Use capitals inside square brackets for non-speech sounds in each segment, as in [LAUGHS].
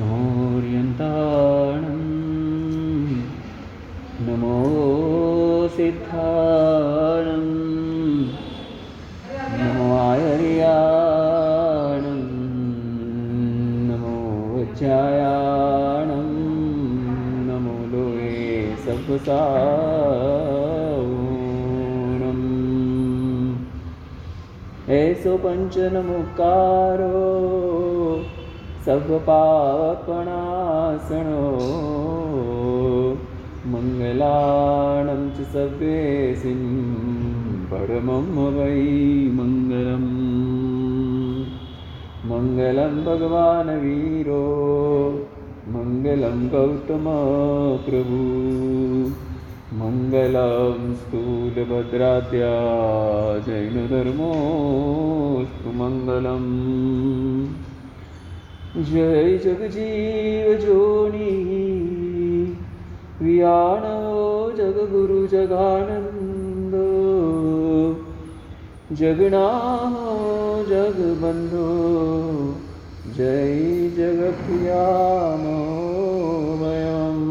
नमोर्यन्ताणं नमो सिद्धाणं नमो आयर्याणं नमो वज्रायाणं नमो लोये सब्साणम् ऐसो पञ्चनमुकारो सर्वपापणासनो मङ्गलाणं च सव्येसिं परमं वै मङ्गलम्। मङ्गलं भगवान् वीरो मङ्गलं गौतमप्रभु मङ्गलं स्थूलभद्राद्या जैनधर्मोऽस्तु मङ्गलम् जय जगजीवजोनि वियाणो जगगुरुजगानन्दो जगनाहो जगबन्धो। जय जगप्रियामो वयम्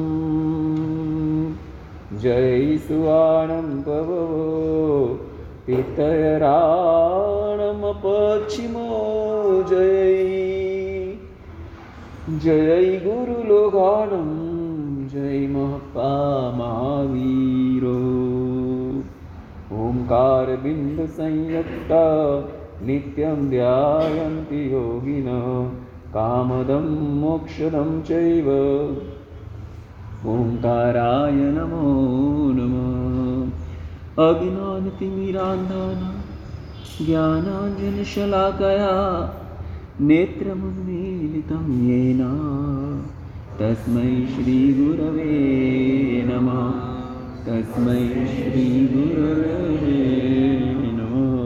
जय सुवाणं पवो पितयराणमपक्षिमो जय गुरुलोकानं जय महपा महावीरो ओङ्कारबिन्दुसंयुक्त नित्यं ध्यायन्ति योगिनः कामदं मोक्षदं चैव ओङ्काराय नमो नमः अज्ञानतिमिरान्धान ज्ञानाञ्जनशलाकया तस्मै श्रीगुरवे नमः। तस्मै श्रीगुरवे नमः।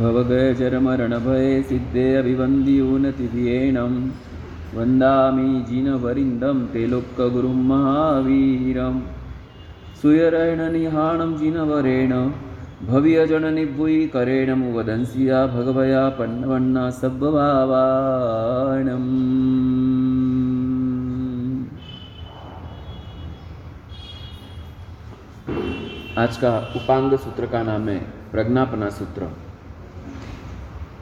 भवगजरमरणभये सिद्धे अभिवन्द्योनतिभियेणं वन्दामि जिनवरिन्दं ते लोकगुरुं महावीरं। सुयरेण जिनवरेण भव्यजननिभुयि करेण मुवदंसि या भगवया पन्नवन्ना सब्बभावाणम् आज का उपांग सूत्र का नाम है प्रज्ञापना सूत्र।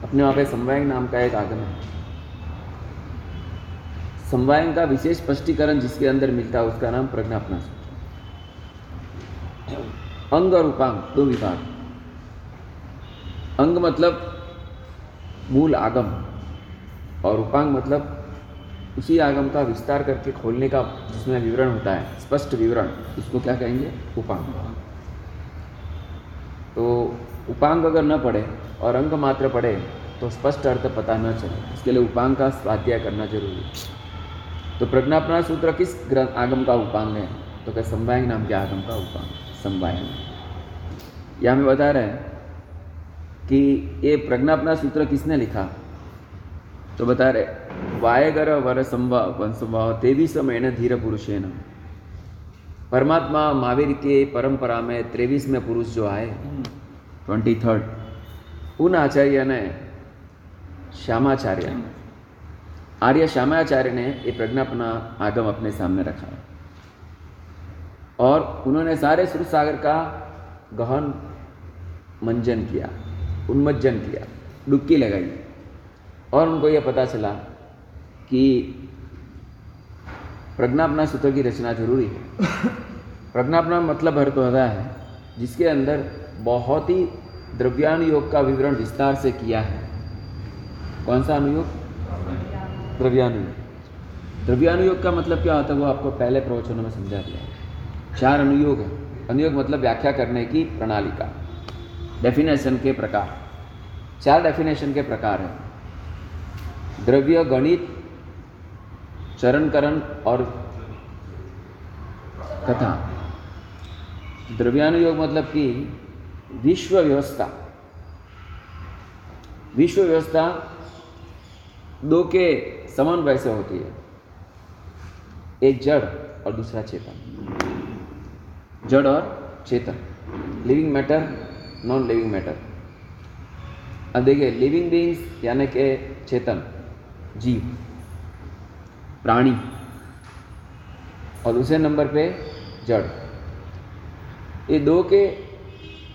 अपने वहाँ पे समवायंग नाम का एक आगम है। समवायंग का विशेष स्पष्टीकरण जिसके अंदर मिलता है उसका नाम प्रज्ञापना सूत्र। अंग और उपांग दो विभाग। अंग मतलब मूल आगम और उपांग मतलब उसी आगम का विस्तार करके खोलने का जिसमें विवरण होता है, स्पष्ट विवरण, उसको क्या कहेंगे? उपांग। तो उपांग अगर न पढ़े और अंग मात्र पढ़े तो स्पष्ट अर्थ पता न चले। इसके लिए उपांग का स्वाध्याय करना ज़रूरी है। तो प्रज्ञापना सूत्र किस ग्रंथ आगम का उपांग है? तो क्या संवायंग नाम के आगम का उपांग। संवायंग यह हमें बता रहे हैं कि ये प्रज्ञापना सूत्र किसने लिखा? तो बता रहे, वायगर वर संभव वन संभव तेवीस महीने धीर पुरुषेन। परमात्मा महावीर के परंपरा में त्रेवीस में पुरुष जो आए, ट्वेंटी थर्ड। उन आचार्य ने श्यामाचार्य, आर्य श्यामाचार्य ने ये प्रज्ञापना आगम अपने सामने रखा। और उन्होंने सारे सुर सागर का गहन मंजन किया, उन्मज्जन किया, डुबकी लगाई। और उनको यह पता चला कि प्रज्ञापना सूत्र की रचना ज़रूरी है। प्रज्ञापना मतलब अर्थ होता है, जिसके अंदर बहुत ही द्रव्यानुयोग का विवरण विस्तार से किया है। कौन सा अनुयोग? द्रव्यानुयोग। द्रव्यानुयोग का मतलब क्या होता है वो आपको पहले प्रवचनों में समझा दिया चार अनुयोग है। अनुयोग मतलब व्याख्या करने की प्रणाली का। डेफिनेशन के प्रकार। चार डेफिनेशन के प्रकार हैं। द्रव्य, गणित, चरणकरण और कथा। द्रव्यानुयोग मतलब कि विश्व व्यवस्था। विश्व व्यवस्था दो के समन्वय से होती है। एक जड़ और दूसरा चेतन। जड़ और चेतन। Living matter non living matter अब देखिए लिविंग बींग्स यानी के चेतन, जीव, प्राणी और दूसरे नंबर पे जड़। ये दो के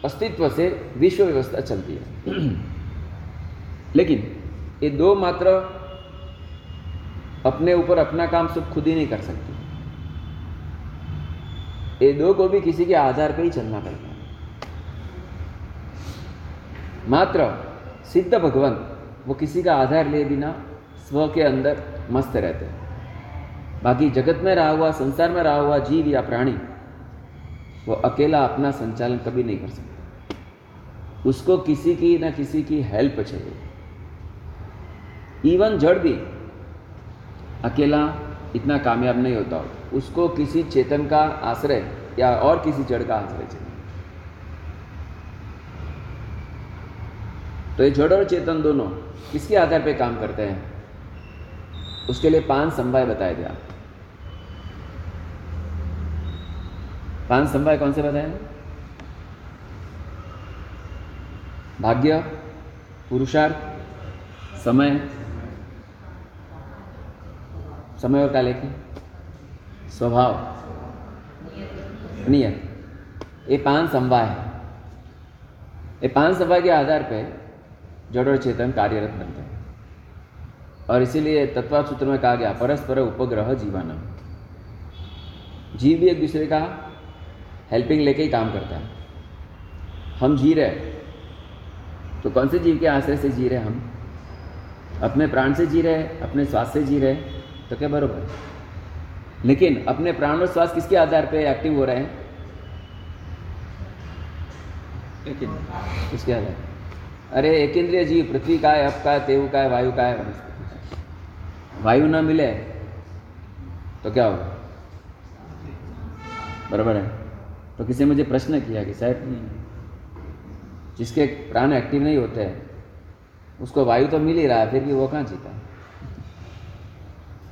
अस्तित्व से विश्व व्यवस्था चलती है। [CLEARS THROAT] लेकिन ये दो मात्र अपने ऊपर अपना काम सब खुद ही नहीं कर सकती। ये दो को भी किसी के आधार पे ही चलना पड़ता है। मात्र सिद्ध भगवान वो किसी का आधार ले बिना स्व के अंदर मस्त रहते हैं। बाकी जगत में रहा हुआ, संसार में रहा हुआ जीव या प्राणी, वो अकेला अपना संचालन कभी नहीं कर सकता। उसको किसी की ना किसी की हेल्प चाहिए। इवन जड़ भी अकेला इतना कामयाब नहीं होता होता उसको किसी चेतन का आश्रय या और किसी जड़ का आश्रय चाहिए। तो ये जड़ और चेतन दोनों किसके आधार पे काम करते हैं? उसके लिए पाँच संभय बताए थे आप। पाँच संभय कौन से बताए भाग्य, पुरुषार्थ, समय। समय और काले की स्वभाव। नियत ये पाँच संवाय है। ये पाँच संवाय के आधार पर जड़ और चेतन कार्यरत बनते हैं। और इसीलिए तत्वा सूत्र में कहा गया, परस्पर उपग्रह जीवानम। जीव भी एक दूसरे का हेल्पिंग लेके ही काम करता है। हम जी रहे तो कौन से जीव के आश्रय से जी रहे हम? अपने प्राण से जी रहे अपने स्वास्थ्य से जी रहे तो क्या बरोबर लेकिन अपने प्राण और श्वास किसके आधार पे एक्टिव हो रहे हैं? लेकिन किसके आधार अरे एक इंद्रिय जीव, पृथ्वी का है, अप का है तेव का है, वायु का है वायु ना मिले तो क्या होगा? बराबर है? तो किसी ने मुझे प्रश्न किया कि साहब जिसके प्राण एक्टिव नहीं होते हैं, उसको वायु तो मिल ही रहा है, फिर भी वो कहाँ जीता?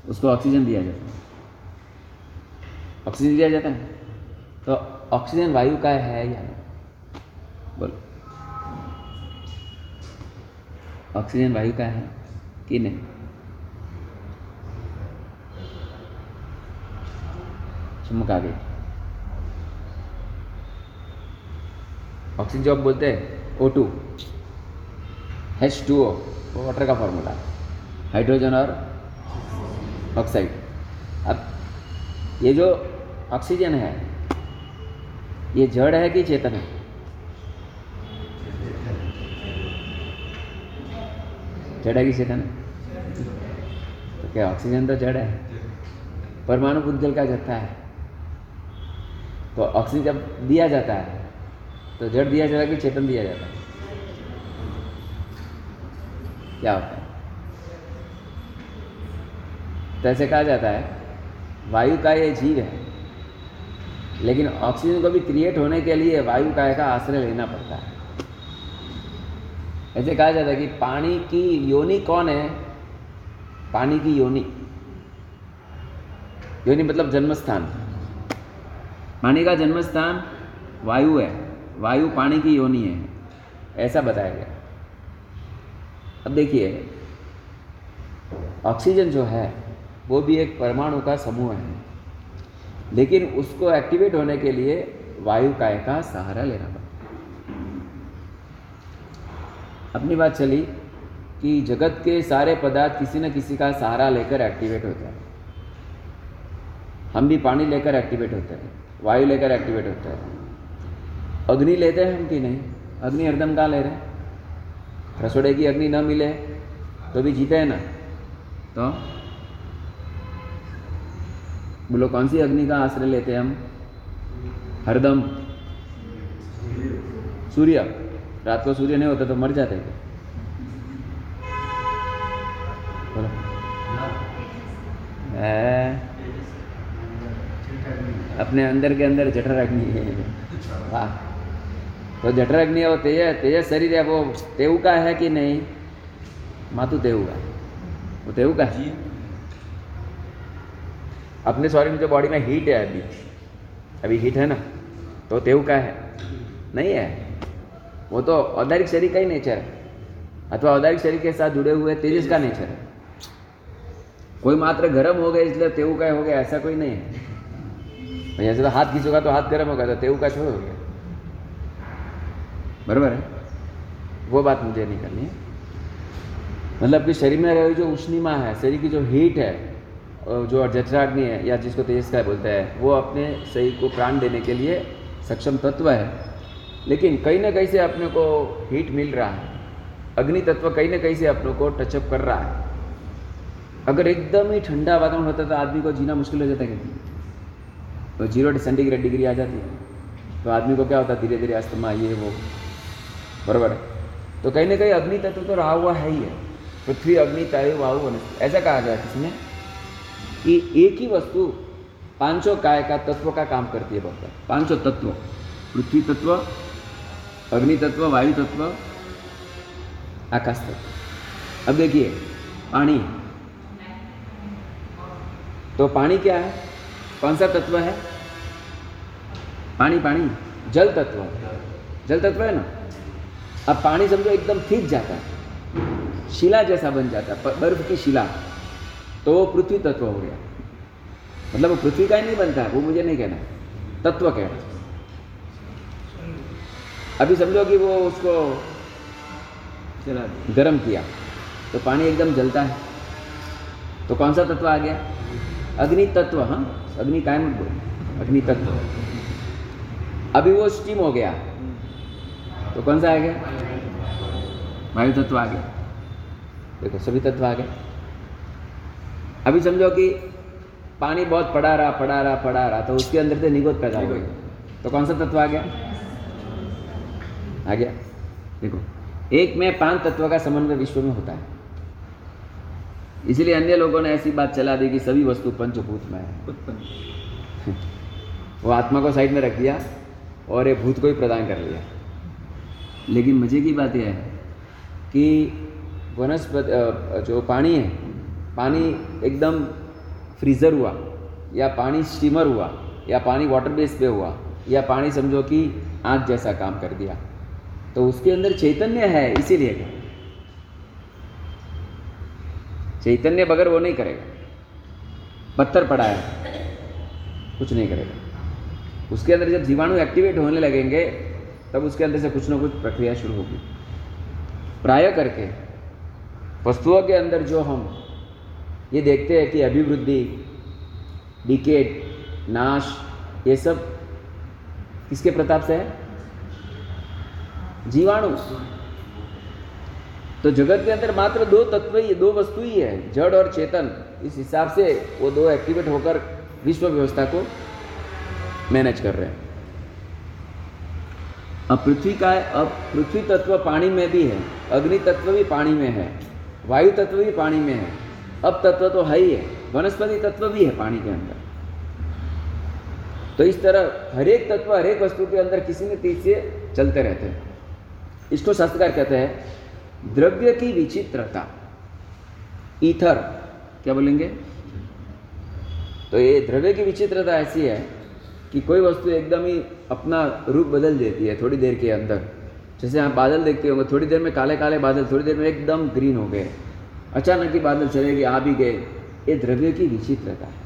उसको ऑक्सीजन दिया जाता है। ऑक्सीजन दिया जाता है। तो ऑक्सीजन वायु का है या नहीं बोलो। ऑक्सीजन वायु का है कि नहीं? चुमक गई ऑक्सीजन जो बोलते हैं O two H two O वो वाटर का फॉर्मूला हाइड्रोजन और ऑक्साइड अब ये जो ऑक्सीजन है। ये जड़ है कि चेतन है? जड़ है कि चेतन है? तो क्या ऑक्सीजन तो जड़ है? परमाणु पुद्गल का जत्था है। तो ऑक्सीजन जब दिया जाता है तो जड़ दिया जाता है कि चेतन दिया जाता है? क्या होता है? तो ऐसे कहा जाता है, वायु का ये जीव है। लेकिन ऑक्सीजन को भी क्रिएट होने के लिए वायु काय का आश्रय लेना पड़ता है। ऐसे कहा जाता है कि पानी की योनि कौन है? पानी की योनि। योनि मतलब जन्मस्थान। पानी का जन्मस्थान वायु है। वायु पानी की योनि है। ऐसा बताया गया। अब देखिए ऑक्सीजन जो है, वो भी एक परमाणु का समूह है। लेकिन उसको एक्टिवेट होने के लिए वायु काय का सहारा लेना पड़ता अपनी बात चली कि जगत के सारे पदार्थ किसी न किसी का सहारा लेकर एक्टिवेट होते हैं। हम भी पानी लेकर एक्टिवेट होते हैं, वायु लेकर एक्टिवेट होते हैं। अग्नि लेते हैं हम कि नहीं? अग्नि हरदम कहाँ ले रहे हैं? रसोड़े की अग्नि न मिले तो भी जीते हैं ना? तो बोलो, कौन सी अग्नि का आश्रय लेते हैं हम? हरदम। सूर्य। रात को सूर्य नहीं होता तो मर जाते अपने अंदर के अंदर जठर अग्नि तो जठर अग्नि वो तेज तेज शरीर है, वो तेऊ का है कि नहीं? मातु तेऊ का। वो तेऊ का है। अपने सॉरी में जो बॉडी में हीट है अभी। अभी हीट है ना? तो तेऊ का है। नहीं है? वो तो औदारिक शरीर का ही नेचर है। अथवा औदारिक शरीर के साथ जुड़े हुए तेजस का नेचर है। कोई मात्र गर्म हो गया इसलिए तेऊ का हो गया, ऐसा कोई नहीं है। ऐसे तो हाथ खींचोगा तो हाथ गर्म होगा तो तेऊ का छोड़ हो गया। बरबर है? वो बात मुझे नहीं करनी है। मतलब कि शरीर में रही जो उष्णिमा है, शरीर की जो हीट है जो जठराग्नि है, या जिसको तेजस्काय बोलते हैं, वो अपने शरीर को प्राण देने के लिए सक्षम तत्व है। लेकिन कहीं ना कहीं से अपने को हीट मिल रहा है। अग्नि तत्व कहीं ना कहीं से अपने को टचअप कर रहा है। अगर एकदम ही ठंडा वातावरण होता तो आदमी को जीना मुश्किल हो जाता है तो ज़ीरो सेंटीग्रेड डिग्री आ जाती है। तो आदमी को क्या होता है धीरे धीरे अस्थमा ये, वो, बराबर तो कहीं ना कहीं अग्नि तत्व तो रहा हुआ है ही है। पृथ्वी अग्नि वायु वनस्पति ऐसा कहा गया किसने कि एक ही वस्तु पाँचों काय का तत्व का काम करती है बहुत पाँचों तत्व। पृथ्वी तत्व, अग्नि तत्व, वायु तत्व, आकाश तत्व। अब देखिए, पानी। तो पानी क्या है? कौन सा तत्व है? पानी पानी। जल तत्व। जल तत्व है ना? अब पानी समझो एकदम थिक जाता है। शिला जैसा बन जाता है बर्फ़ की शिला। तो वो पृथ्वी तत्व हो गया। मतलब वो पृथ्वी का ही नहीं बनता, वो मुझे नहीं कहना। तत्व कहना अभी समझो कि वो उसको चला गर्म किया तो पानी एकदम जलता है। तो कौन सा तत्व आ गया? अग्नि तत्व हाँ? अग्नि कायम अग्नि तत्व। अभी वो स्टीम हो गया। तो कौन सा आ गया? वायु तत्व आ गया। देखो, सभी तत्व आ गए। अभी समझो कि पानी बहुत पड़ा रहा पड़ा रहा पड़ा रहा तो उसके अंदर से निगोद पैदा हो गई। तो कौन सा तत्व आ गया? आ गया। देखो एक में पाँच तत्व का समन्वय विश्व में होता है। इसलिए अन्य लोगों ने ऐसी बात चला दी कि सभी वस्तु पंचभूत में है। वो आत्मा को साइड में रख दिया और ये भूत को ही प्रदान कर लिया। लेकिन मज़े की बात यह है कि वनस्पति जो पानी है पानी एकदम फ्रीज़र हुआ, या पानी स्टीमर हुआ, या पानी वाटर बेस पे हुआ, या पानी समझो कि आँख जैसा काम कर दिया। तो उसके अंदर चैतन्य है, इसीलिए चैतन्य बगैर वो नहीं करेगा। पत्थर पड़ा है, कुछ नहीं करेगा। उसके अंदर जब जीवाणु एक्टिवेट होने लगेंगे, तब उसके अंदर से कुछ ना कुछ प्रक्रिया शुरू होगी। प्राय करके, वस्तुओं के अंदर जो हम ये देखते हैं कि अभिवृद्धि डिकेट नाश, ये सब किसके प्रताप से है? जीवाणु। तो जगत के अंदर मात्र दो तत्व ही, दो वस्तु ही है, जड़ और चेतन। इस हिसाब से वो दो एक्टिवेट होकर विश्व व्यवस्था को मैनेज कर रहे हैं। अब पृथ्वी का, अब पृथ्वी तत्व पानी में भी है, अग्नि तत्व भी पानी में है, वायु तत्व भी पानी में है। अब तत्व तो है ही है। वनस्पति तत्व भी है पानी के अंदर। तो इस तरह हर एक तत्व हर एक वस्तु के अंदर किसी न किसी से चलते रहते हैं। इसको शास्त्रकार कहते हैं द्रव्य की विचित्रता। ईथर, क्या बोलेंगे? तो ये द्रव्य की विचित्रता ऐसी है कि कोई वस्तु एकदम ही अपना रूप बदल देती है थोड़ी देर के अंदर। जैसे आप बादल देखते होंगे, थोड़ी देर में काले काले बादल, थोड़ी देर में एकदम ग्रीन हो गए। अचानक ही बादल चले गए, आ भी गए। ये द्रव्य की विचित्रता है।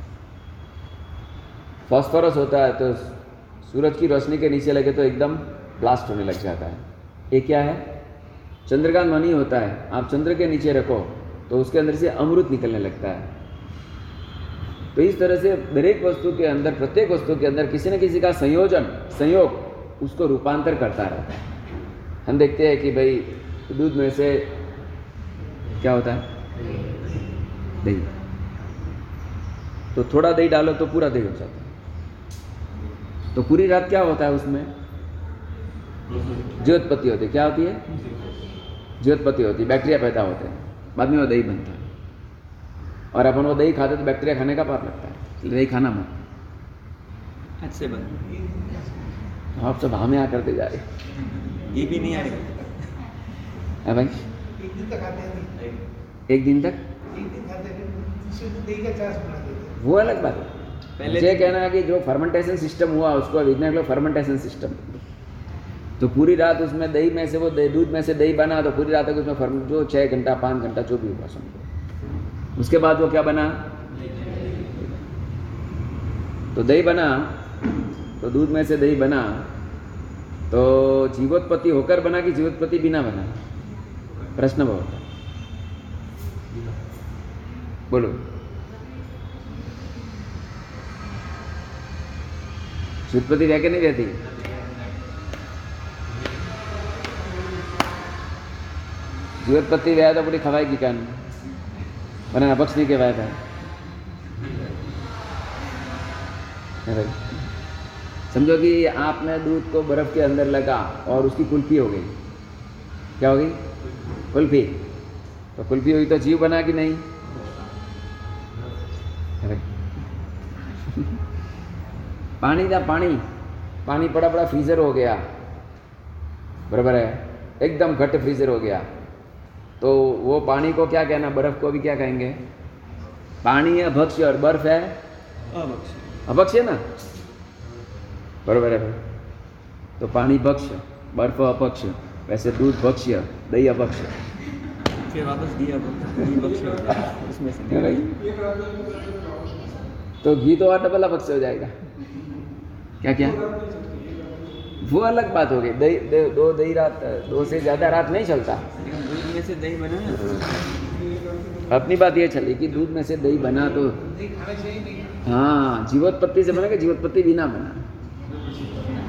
फॉस्फोरस होता है तो सूरज की रोशनी के नीचे लगे तो एकदम ब्लास्ट होने लग जाता है। ये क्या है? चंद्रकांत मनी होता है। आप चंद्र के नीचे रखो तो उसके अंदर से अमृत निकलने लगता है। तो इस तरह से दरेक वस्तु के अंदर, प्रत्येक वस्तु के अंदर किसी न किसी का संयोजन, संयोग उसको रूपांतर करता रहता है। हम देखते हैं कि भाई दूध में से क्या होता है? दही। तो थोड़ा दही डालो तो पूरा दही हो जाता है। तो पूरी रात क्या होता है उसमें? ज्योतपति होती है। क्या होती है? ज्योतपति होती है। बैक्टीरिया पैदा होते हैं। बाद में वो दही बनता है। और अपन वो दही खाते तो बैक्टीरिया खाने का पाप लगता है। दही खाना मत। अच्छे बन। आप सब हमें यहाँ करते जा रहे ये भी नहीं आएगा है भाई। एक दिन तक? वो अलग बात है। पहले मुझे कहना है कि जो फर्मेंटेशन सिस्टम हुआ उसको विज्ञान लोग फर्मेंटेशन सिस्टम तो पूरी रात उसमें दही में से वो दूध में से दही बना तो पूरी रात तक उसमें फर्म जो छः घंटा पाँच घंटा जो भी हुआ समझो उसके बाद वो क्या बना? तो दही बना तो दूध में से दही बना तो जीवोत्पत्ति होकर बना कि जीवोत्पत्ति बिना बना? प्रश्न बहुत बोलो। जीवोत्पत्ति रह के नहीं रहती? जीवोत्पत्ति व्याय तो पूरी खवाएगी कान वरना अपक्ष नहीं कहवाया था। समझो कि आपने दूध को बर्फ़ के अंदर लगा और उसकी कुल्फी हो गई। क्या हो गई? कुल्फी। तो कुल्फी हुई तो जीव बना कि नहीं? पानी था पानी। पानी बड़ा बड़ा फ्रीजर हो गया। बराबर है? एकदम घट फ्रीजर हो गया। तो वो पानी को क्या कहना बर्फ़ को भी क्या कहेंगे? पानी है भक्ष्य और बर्फ़ है अभक्ष्य। ना? बराबर है तो पानी भक्ष बर्फ़ अपक्ष वैसे दूध भक्ष्य दही अपक्ष फिर वापस दिया उसमें से तो घी तो और डबल अपक्ष हो जाएगा। क्या क्या वो अलग बात हो गई दही दे, दो दही रात दो से ज़्यादा रात नहीं चलता। दूध में से दही बना अपनी बात ये चली कि दूध में से दही बना तो हाँ जीवोत्पत्ति से बना कि जीवोत्पत्ति बिना बना?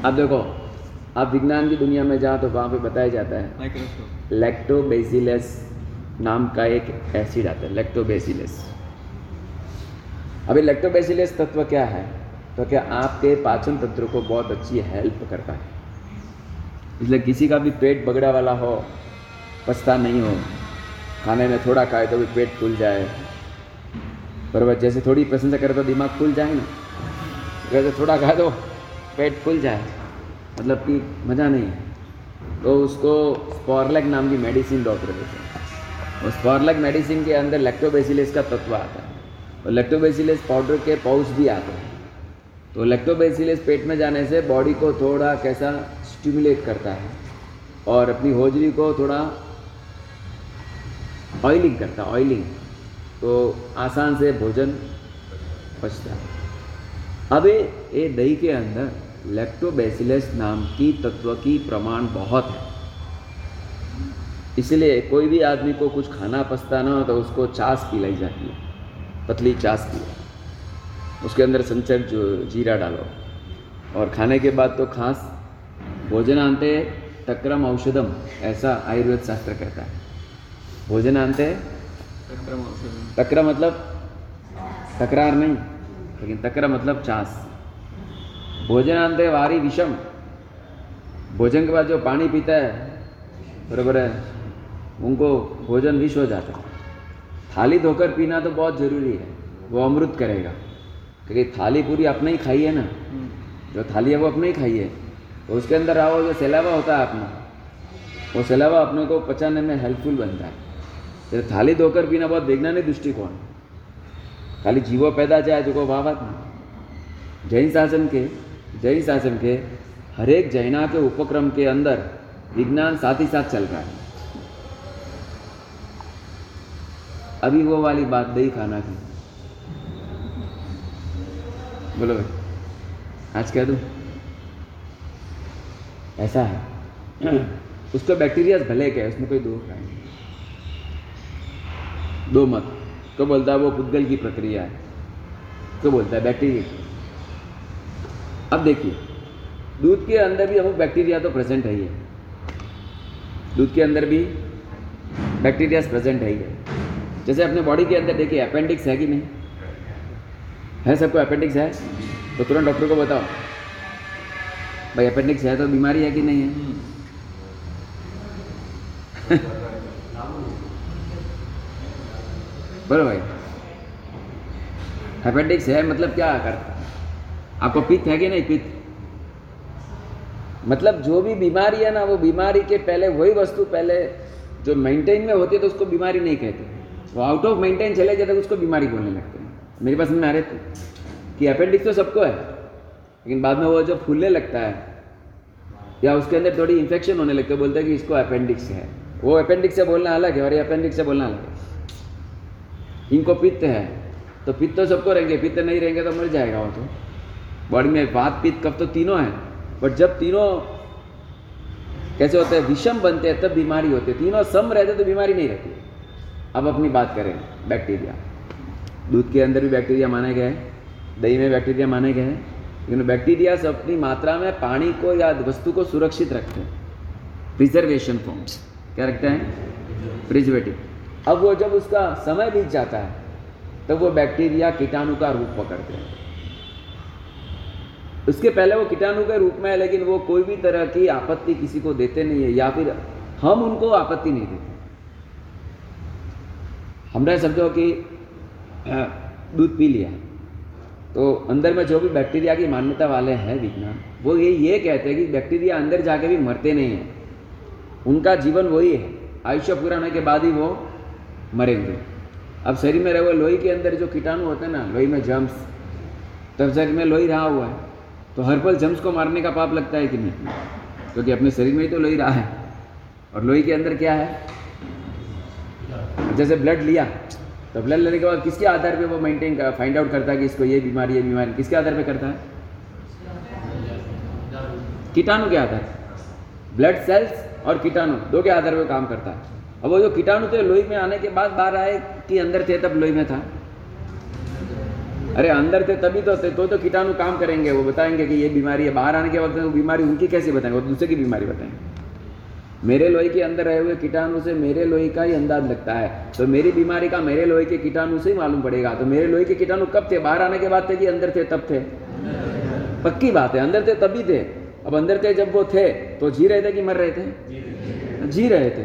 अब देखो आप विज्ञान की दुनिया में जाओ तो वहाँ पे बताया जाता है। लैक्टोबेसिलस नाम का एक एसिड आता है लैक्टोबेसिलस अभी लैक्टोबेसिलस तत्व क्या है? तो क्या आपके पाचन तंत्र को बहुत अच्छी हेल्प करता है? इसलिए किसी का भी पेट बगड़ा वाला हो, पछता नहीं हो, खाने में थोड़ा खाए तो भी पेट फूल जाए। बराबर जैसे थोड़ी प्रशंसा करे तो दिमाग खुल जाए ना। जैसे थोड़ा खाए तो पेट फूल जाए। मतलब कि मज़ा नहीं है। तो उसको स्पॉरलेक नाम की मेडिसिन डॉक्टर देते हैं और स्पॉरलेक मेडिसिन के अंदर लैक्टोबेसिलस का तत्व आता है। और लैक्टोबेसिलस पाउडर के पाउच भी आते हैं। तो लैक्टोबेसिलस पेट में जाने से बॉडी को थोड़ा कैसा स्टिमुलेट करता है और अपनी होजरी को थोड़ा ऑयलिंग करता है ऑयलिंग तो आसान से भोजन पचता है। अब, ये दही के अंदर लैक्टोबैसिलस नाम की तत्व की प्रमाण बहुत है। इसलिए कोई भी आदमी को कुछ खाना पसता ना हो तो उसको चास पिलाई जाती है, पतली चास पी उसके अंदर संचर जो जीरा डालो। और खाने के बाद तो खास भोजन आंते तक्रम औषधम ऐसा आयुर्वेद शास्त्र कहता है। भोजन आंते तक्रम औषधि तक्र मतलब तकरार नहीं लेकिन तक्र मतलब चास। भोजनांते वारी विषम। भोजन के बाद जो पानी पीता है बराबर है उनको भोजन विष हो जाता है। थाली धोकर पीना तो बहुत ज़रूरी है वो अमृत करेगा। क्योंकि थाली पूरी अपने ही खाई है ना। जो थाली है वो अपने ही खाई है। तो उसके अंदर आओ जो सैलावा होता है अपना वो सैलावा अपने को पचाने में हेल्पफुल बनता है। तो थाली धोकर पीना बहुत वैज्ञानिक दृष्टिकोण खाली जीवो पैदा जाए जो को वावत ना जैन शासन के जैन शासन के हरेक जैना के उपक्रम के अंदर विज्ञान साथ ही साथ चल रहा है। अभी वो वाली बात दही खाना की बोलो। भाई आज कह दूँ? ऐसा है। [CLEARS THROAT] उसको बैक्टीरिया भले क्या है उसमें कोई दो नहीं। दो मत। तो बोलता है वो पुद्गल की प्रक्रिया है। तो बोलता है बैक्टीरिया अब देखिए, दूध के अंदर भी अमुक बैक्टीरिया तो प्रेजेंट है ही है। दूध के अंदर भी बैक्टीरिया प्रेजेंट है ही है। जैसे अपने बॉडी के अंदर देखिए अपेंडिक्स है कि नहीं? है सबको अपेंडिक्स है? तो तुरंत डॉक्टर को बताओ। भाई अपेंडिक्स है तो बीमारी है कि नहीं है? [LAUGHS] बोलो भाई। अपेंडिक्स है मतलब क्या करता आपको पित्त है कि नहीं पित्त? मतलब जो भी बीमारी है ना, वो बीमारी के पहले वही वस्तु पहले जो मेंटेन में होती है तो उसको बीमारी नहीं कहते। वो आउट ऑफ़ मेंटेन चले जाते तो उसको बीमारी बोलने लगते हैं। मेरे पास में आ रहे थे। कि अपेंडिक्स तो सबको है, लेकिन बाद में वो जो फूलने लगता है, या उसके अंदर थोड़ी इन्फेक्शन होने लगते बोलते हैं कि इसको अपेंडिक्स है। वो अपेंडिक्स से बोलना अलग है, और ये अपेंडिक्स से बोलना अलग है। इनको पित्त है तो पित्त तो सबको रहेंगे, पित्त नहीं रहेंगे तो मर जाएगा वो तो। बॉडी में वात, पित्त, कफ तो तीनों हैं। बट जब तीनों कैसे होते हैं, विषम बनते हैं, तब बीमारी होती है। तीनों सम रहते तो बीमारी नहीं रहती। अब अपनी बात करें बैक्टीरिया दूध के अंदर भी बैक्टीरिया माने गए हैं, दही में बैक्टीरिया माने गए हैं, लेकिन बैक्टीरिया अपनी मात्रा में पानी को या वस्तु को सुरक्षित रखते हैं। प्रिजर्वेशन फॉर्म्स क्या रखते हैं? प्रिजर्वेटिव अब वो जब उसका समय बीत जाता है, तब तो वो बैक्टीरिया कीटाणु का रूप पकड़ते हैं। उसके पहले वो कीटाणु के रूप में है, लेकिन वो कोई भी तरह की आपत्ति किसी को देते नहीं है, या फिर हम उनको आपत्ति नहीं देते। हमने समझो कि दूध पी लिया। तो अंदर में जो भी बैक्टीरिया की मान्यता वाले हैं विज्ञान, वो ये ये कहते हैं कि बैक्टीरिया अंदर जाके भी मरते नहीं हैं। उनका जीवन वही है। आयुष्य पूरा होने के बाद ही वो मरेंगे। अब शरीर में रहे हुए लोही के अंदर जो कीटाणु होते हैं ना लोही में जम्स तब शरीर में लोही रहा हुआ है। तो हर पल जम्स को मारने का पाप लगता है कि नहीं? क्योंकि अपने शरीर में ही तो लोही रहा है। और लोही के अंदर क्या है? जैसे ब्लड लिया। तो ब्लड लेने के बाद किसके आधार पे वो मेंटेन फाइंड आउट करता है कि इसको ये बीमारी ये बीमारी, किसके आधार पे करता है? कीटाणु के आधार ब्लड सेल्स और कीटाणु, दो के आधार पर काम करता है। अब वो जो कीटाणु थे लोही में आने के बाद बाहर आए कि अंदर थे, तब लोही में था। अरे, अंदर थे, तभी तो थे तो तो कीटाणु काम करेंगे, वो बताएँगे कि ये बीमारी है। बाहर आने के बाद वो बीमारी उनकी कैसे बताएँगे? वो दूसरे की बीमारी बताएँगे। मेरे लोही के अंदर रहे हुए कीटाणु से मेरे लोही का ही अंदाज लगता है। तो मेरी बीमारी का मेरे लोही के कीटाणु से ही मालूम पड़ेगा। तो मेरे लोही के कीटाणु कब थे? बाहर आने के बाद थे कि अंदर थे, तब थे? पक्की बात है, अंदर थे, तभी थे। अब अंदर थे, जब वो थे तो जी रहे थे कि मर रहे थे? जी रहे थे।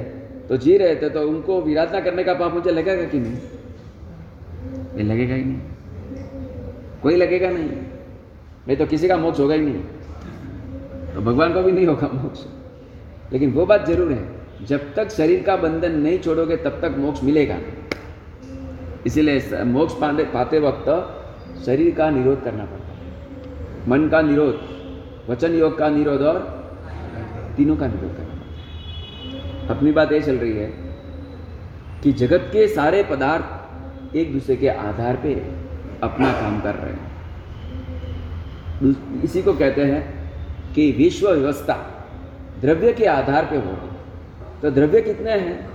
तो जी रहे थे तो उनको विराधना करने का पाप मुझे लगेगा कि नहीं? ये लगेगा ही नहीं। कोई लगेगा नहीं। नहीं तो किसी का मोक्ष होगा ही नहीं। तो भगवान को भी नहीं होगा मोक्ष। लेकिन वो बात ज़रूर है, जब तक शरीर का बंधन नहीं छोड़ोगे, तब तक मोक्ष मिलेगा इसीलिए मोक्ष पाने, पाते वक्त शरीर का निरोध करना पड़ता है। मन का निरोध, वचन योग का निरोध और तीनों का निरोध करना पड़ता है। अपनी बात ये चल रही है कि जगत के सारे पदार्थ एक दूसरे के आधार पे अपना काम कर रहे हैं। इसी को कहते हैं कि विश्व व्यवस्था। द्रव्य के आधार पे हो तो द्रव्य कितने हैं?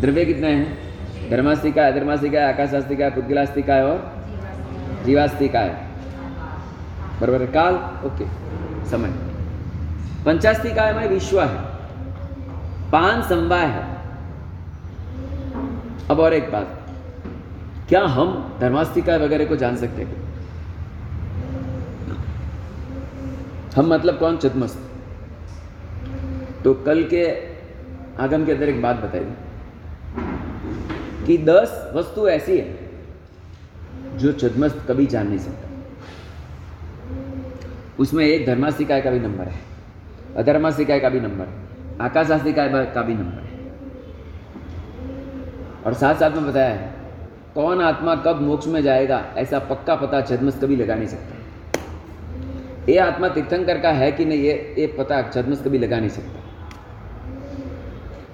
द्रव्य कितने हैं? धर्मास्तिका है धर्मास्तिका है आकाशास्तिका है पुद्गलास्तिका है? और जीवास्तिका है बराबर काल? ओके। समय। पंचास्ती काय में विश्व है। पान संवाय है। अब और एक बात। क्या हम धर्मास्तिका वगैरह को जान सकते हैं? हम मतलब कौन चतमस्त तो कल के आगम के अंदर एक बात बताई। कि दस वस्तु ऐसी है जो चतमस्त कभी जान नहीं सकता। उसमें एक धर्मास्तिकाय का भी नंबर है अधर्मास्तिकाय का भी नंबर है आकाशास्तिकाय का भी नंबर है। और साथ साथ में बताया है, कौन आत्मा कब मोक्ष में जाएगा ऐसा पक्का पता छदमस कभी लगा नहीं सकता। ये आत्मा तीर्थंकर का है कि नहीं, ये ये पता छदमस कभी लगा नहीं सकता।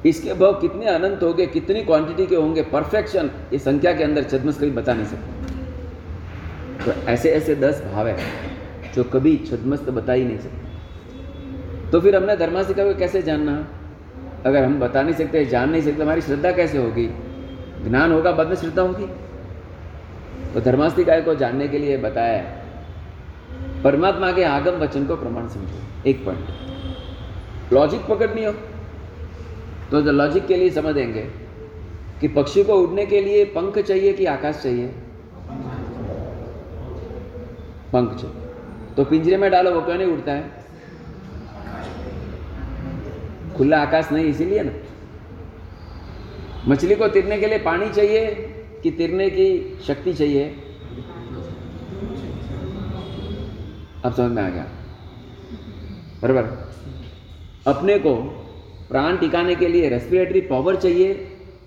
इसके भाव कितने अनंत होंगे कितनी क्वांटिटी के होंगे परफेक्शन ये संख्या के अंदर छदमस कभी बता नहीं सकता। तो ऐसे ऐसे दस भाव है जो कभी छदमस्त बता ही नहीं सकते। तो फिर हमने धर्मासिका को कैसे जानना? अगर हम बता नहीं सकते, जान नहीं सकते, हमारी श्रद्धा कैसे होगी? ज्ञान होगा, बाद में श्रद्धा होगी। तो धर्मास्तिकाय को जानने के लिए बताया परमात्मा के आगम वचन को प्रमाण समझो। एक पॉइंट लॉजिक पकड़नी हो तो लॉजिक के लिए समझ देंगे कि पक्षी को उड़ने के लिए पंख चाहिए कि आकाश चाहिए? पंख चाहिए। तो पिंजरे में डालो, वो क्यों नहीं उड़ता है? खुला आकाश नहीं, इसीलिए ना। मछली को तिरने के लिए पानी चाहिए कि तिरने की शक्ति चाहिए? अब समझ में आ गया। बराबर? अपने को प्राण टिकाने के लिए रेस्पिरेटरी पावर चाहिए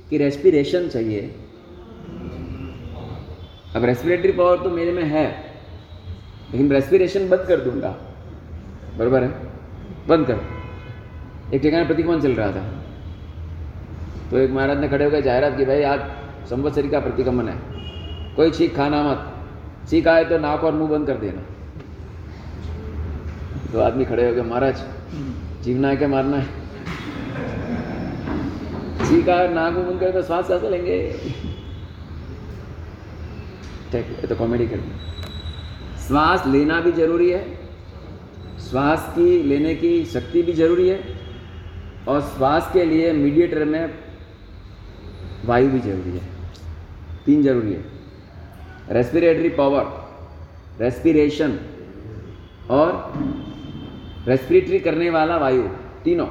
कि रेस्पिरेशन चाहिए? अब रेस्पिरेटरी पावर तो मेरे में है, लेकिन रेस्पिरेशन बंद कर दूँगा। बराबर है? बंद कर। एक ठिकाने प्रतिक्रमण चल रहा था। तो एक महाराज ने खड़े होकर जाहिरात की, भाई, आज संवत्सरी का प्रतिक्रमण है। कोई छीक खाना मत। छीक आए तो नाक और मुँह बंद कर देना। तो आदमी खड़े हो गए महाराज जीवना है क्या मारना है? छीक आए नाक बंद कर तो श्वास कैसे लेंगे? ठीक है तो कॉमेडी कर श्वास लेना भी ज़रूरी है, श्वास की लेने की शक्ति भी ज़रूरी है, और श्वास के लिए मीडिएटर में वायु भी ज़रूरी है तीन ज़रूरी है। रेस्पिरेटरी पावर रेस्पिरेशन और रेस्पिरेटरी करने वाला वायु, तीनों।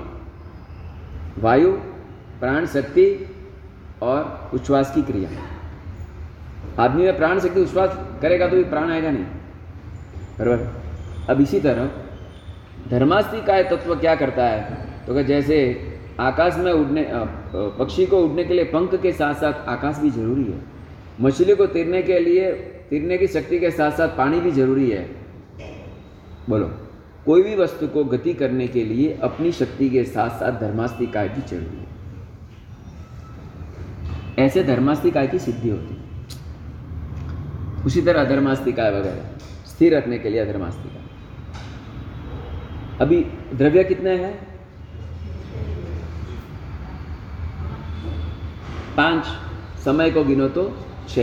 वायु, प्राण शक्ति और उच्छ्वास की क्रिया। आदमी में प्राण शक्ति, उच्छ्वास करेगा तो भी प्राण आएगा नहीं। बराबर? अब इसी तरह धर्मास्ति का तत्व क्या करता है? तो जैसे आकाश में उड़ने पक्षी को उड़ने के लिए पंख के साथ साथ आकाश भी ज़रूरी है। मछली को तैरने के लिए, तैरने की शक्ति के साथ साथ पानी भी ज़रूरी है। बोलो। कोई भी वस्तु को गति करने के लिए अपनी शक्ति के साथ साथ धर्मास्ति काय भी ज़रूरी है। ऐसे धर्मास्ति काय की सिद्धि होती है। उसी तरह अधर्मास्तिका वगैरह, स्थिर रखने के लिए अधर्मास्तिका अभी द्रव्य कितने हैं? पाँच। समय को गिनो तो छ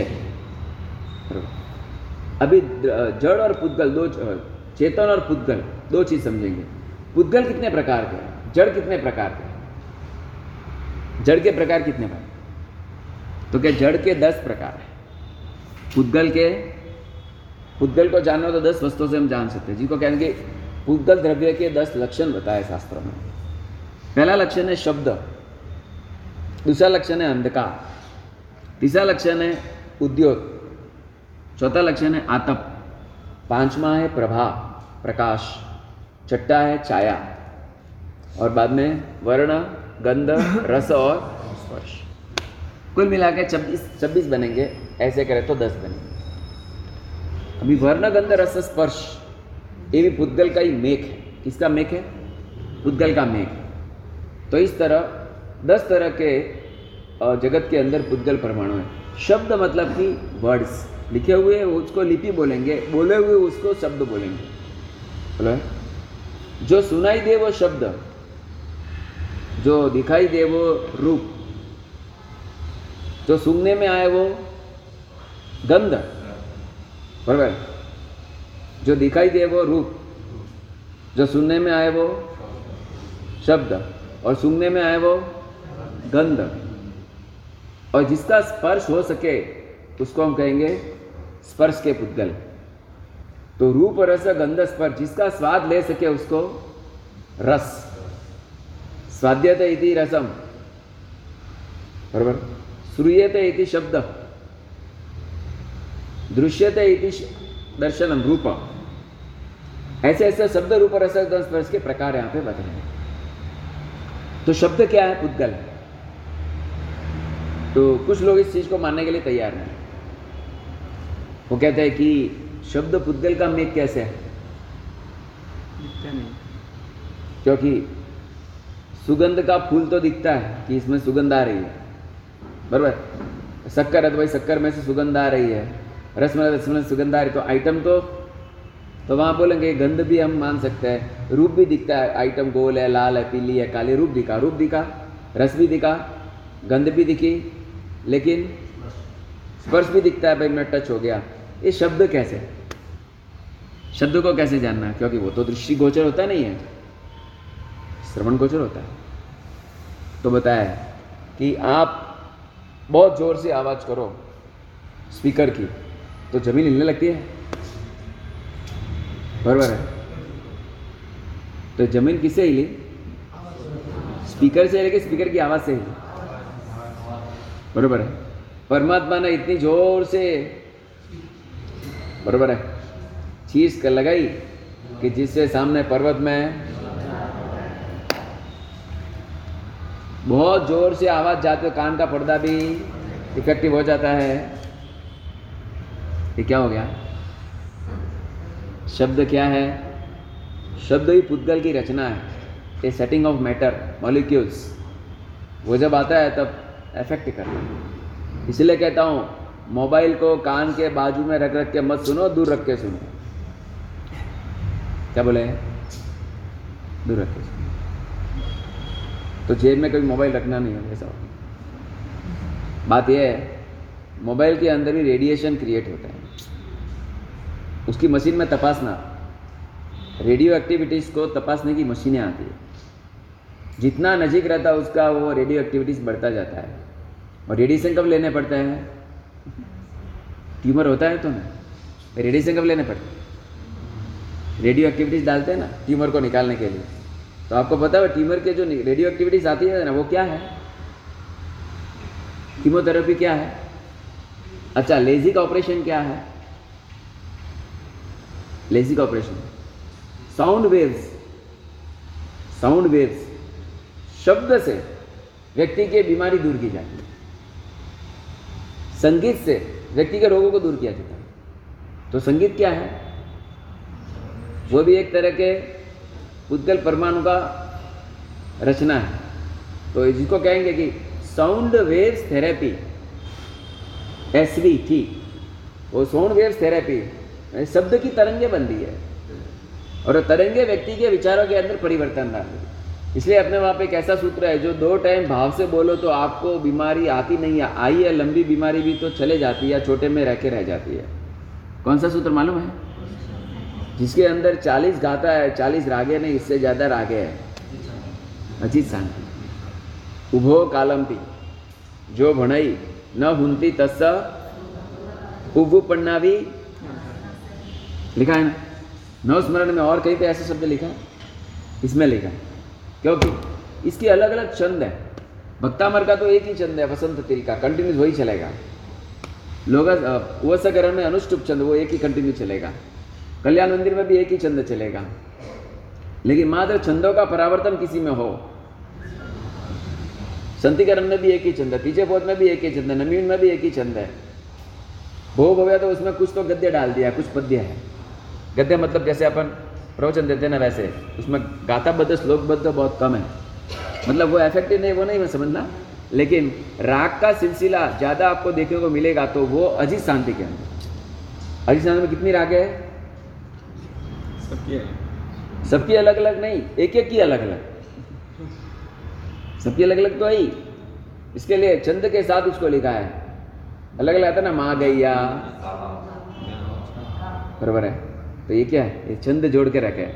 अभी जड़ और पुद्गल, दो चेतन और पुद्गल। दो चीज़ समझेंगे। पुद्गल कितने प्रकार के जड़ कितने प्रकार के जड़ के प्रकार कितने प्रकार तो क्या जड़ के दस प्रकार है? पुद्गल के, पुद्गल को जानना तो दस वस्तुओं से हम जान सकते हैं। जिनको कहेंगे, पुद्गल द्रव्य के दस लक्षण बताए शास्त्रों में। पहला लक्षण है शब्द, दूसरा लक्षण है अंधकार, तीसरा लक्षण है उद्योग, चौथा लक्षण है आतप, पांचवा है प्रभा, प्रकाश। छठा है छाया। और बाद में वर्ण, गंध, रस और स्पर्श। कुल मिला के छब्बीस छब्बीस बनेंगे। ऐसे करें तो दस बनेंगे। अभी वर्ण, गंध, रस, स्पर्श, ये भी पुद्गल का ही मेक है। किसका मेक है? पुद्गल का मेक। तो इस तरह, दस तरह के जगत के अंदर पुद्गल परमाणु है। शब्द मतलब कि वर्ड्स लिखे हुए उसको लिपि बोलेंगे, बोले हुए उसको शब्द बोलेंगे। बोलो जो सुनाई दे वो शब्द, जो दिखाई दे वो रूप, जो सुनने में आए वो गंध, बरबर? जो दिखाई दे वो रूप, जो सुनने में आए वो शब्द और सुनने में आए वो गंध। और जिसका स्पर्श हो सके, उसको हम कहेंगे स्पर्श के पुद्गल। तो रूप रस गंध स्पर्श, जिसका स्वाद ले सके उसको रस। स्वाद्यते इति रसम। बराबर? श्रूयते इति शब्द। दृश्यते इति दर्शनम, रूप। ऐसे ऐसे शब्द रूप रस गंध स्पर्श के प्रकार यहाँ पे बताए तो शब्द क्या है? पुद्गल। तो कुछ लोग इस चीज़ को मानने के लिए तैयार नहीं वो कहते हैं कि शब्द पुद्गल का मेघ कैसे है? क्योंकि सुगंध का फूल तो दिखता है कि इसमें सुगंध आ रही है। बरबर? शक्कर है तो भाई शक्कर में से सुगंध आ रही है। रस में रस में सुगंध आ रही तो आइटम तो तो वहाँ बोलेंगे गंध भी हम मान सकते हैं। रूप भी दिखता है आइटम गोल है लाल है पीली है काली रूप दिखा रूप दिखा रस भी दिखा गंध भी दिखी लेकिन स्पर्श। भी दिखता है भाई मैं टच हो गया। ये शब्द कैसे? शब्द को कैसे जानना? क्योंकि वो तो दृष्टि गोचर होता नहीं है। श्रवण गोचर होता है। तो बताया कि आप बहुत ज़ोर से आवाज़ करो, स्पीकर की तो ज़मीन हिलने लगती है। बरबर है। तो ज़मीन किससे हिली? स्पीकर से हिली स्पीकर की आवाज़ से हिली? बरबर है। परमात्मा ने इतनी ज़ोर से बरबर है? चीज़ कर लगाई कि जिससे सामने पर्वत में बहुत ज़ोर से आवाज़ जाते कान का पर्दा भी इफ़ेक्टिव हो जाता है। ये क्या हो गया? शब्द क्या है? शब्द ही पुद्गल की रचना है। A setting of matter molecules वो जब आता है तब अफेक्ट करता है इसलिए कहता हूँ मोबाइल को कान के बाजू में रख रख के मत सुनो, दूर रख के सुनो। क्या बोले? दूर रख के सुनो। तो जेब में कभी मोबाइल रखना नहीं है ऐसा बात यह है, मोबाइल के अंदर भी रेडिएशन क्रिएट होता है। उसकी मशीन में तपासना। रेडियो एक्टिविटीज़ को तपासने की मशीनें आती है। जितना नजीक रहता है उसका वो रेडियो एक्टिविटीज़ बढ़ता जाता है। और रेडिएशन कब लेने पड़ते हैं? ट्यूमर होता है तो ना, रेडिएशन कब लेने पड़ते रेडियो एक्टिविटीज़ डालते हैं ना, ट्यूमर को निकालने के लिए। तो आपको पता है ट्यूमर के जो रेडियो एक्टिविटीज़ आती है ना, वो क्या है? कीमोथेरेपी क्या है? अच्छा लेजिक ऑपरेशन क्या है? LASIK operation sound waves sound waves शब्द से व्यक्ति की बीमारी दूर की जाती है। संगीत से व्यक्ति के रोगों को दूर किया जाता है। तो संगीत क्या है? वो भी एक तरह के उद्गल परमाणु का रचना है। तो जिसको कहेंगे कि sound waves therapy S V थी वो साउंड वेव्स थेरेपी शब्द की तरंगे बन रही है। और तरंगे व्यक्ति के विचारों के अंदर परिवर्तन ला रही इसलिए अपने वहाँ पे एक ऐसा सूत्र है, जो दो टाइम भाव से बोलो तो आपको बीमारी आती नहीं है, आई है, लंबी बीमारी भी तो चले जाती है या छोटे में रह के रह जाती है। कौन सा सूत्र मालूम है? जिसके अंदर चालीस गाता है, चालीस रागे नहीं, इससे ज़्यादा रागे है। अजीत शांति उभो कालमती जो भणई, न हुंती तस् उभु पन्ना भी लिखा है ना? नवस्मरण में और कहीं पे ऐसे शब्द लिखा है? इसमें लिखा है। क्योंकि इसकी अलग अलग छंद है। भक्तामर का तो एक ही छंद है, वसंत तिल का। कंटिन्यूस वही चलेगा। लोग वसकरण में अनुष्टुप छंद वो एक ही कंटिन्यू चलेगा। कल्याण मंदिर में भी एक ही छंद चलेगा। लेकिन मात्र छंदों का परावर्तन किसी में हो। संतिकरण में भी एक ही छंद है, पीछे पोत में भी एक ही छंद है नमीन में भी एक ही छंद है। भोग हो गया तो उसमें कुछ तो गद्य डाल दिया, कुछ पद्य है। गद्य मतलब जैसे अपन प्रवचन देते ना वैसे। उसमें गाथा बद्ध श्लोकबद्ध तो बहुत कम है। मतलब वो इफ़ेक्टिव नहीं वो नहीं मैं समझना। लेकिन राग का सिलसिला ज़्यादा आपको देखने को मिलेगा तो वो अजीत शांति के अंदर अजीत शांति में कितनी राग है? सबकी सबकी अलग अलग नहीं एक एक की अलग अलग सबकी अलग अलग तो है ही। इसके लिए चंद के साथ उसको लिखा है। अलग अलग आता ना माँ गैया। बरबर है। तो ये क्या है? ये छंद जोड़ के रखे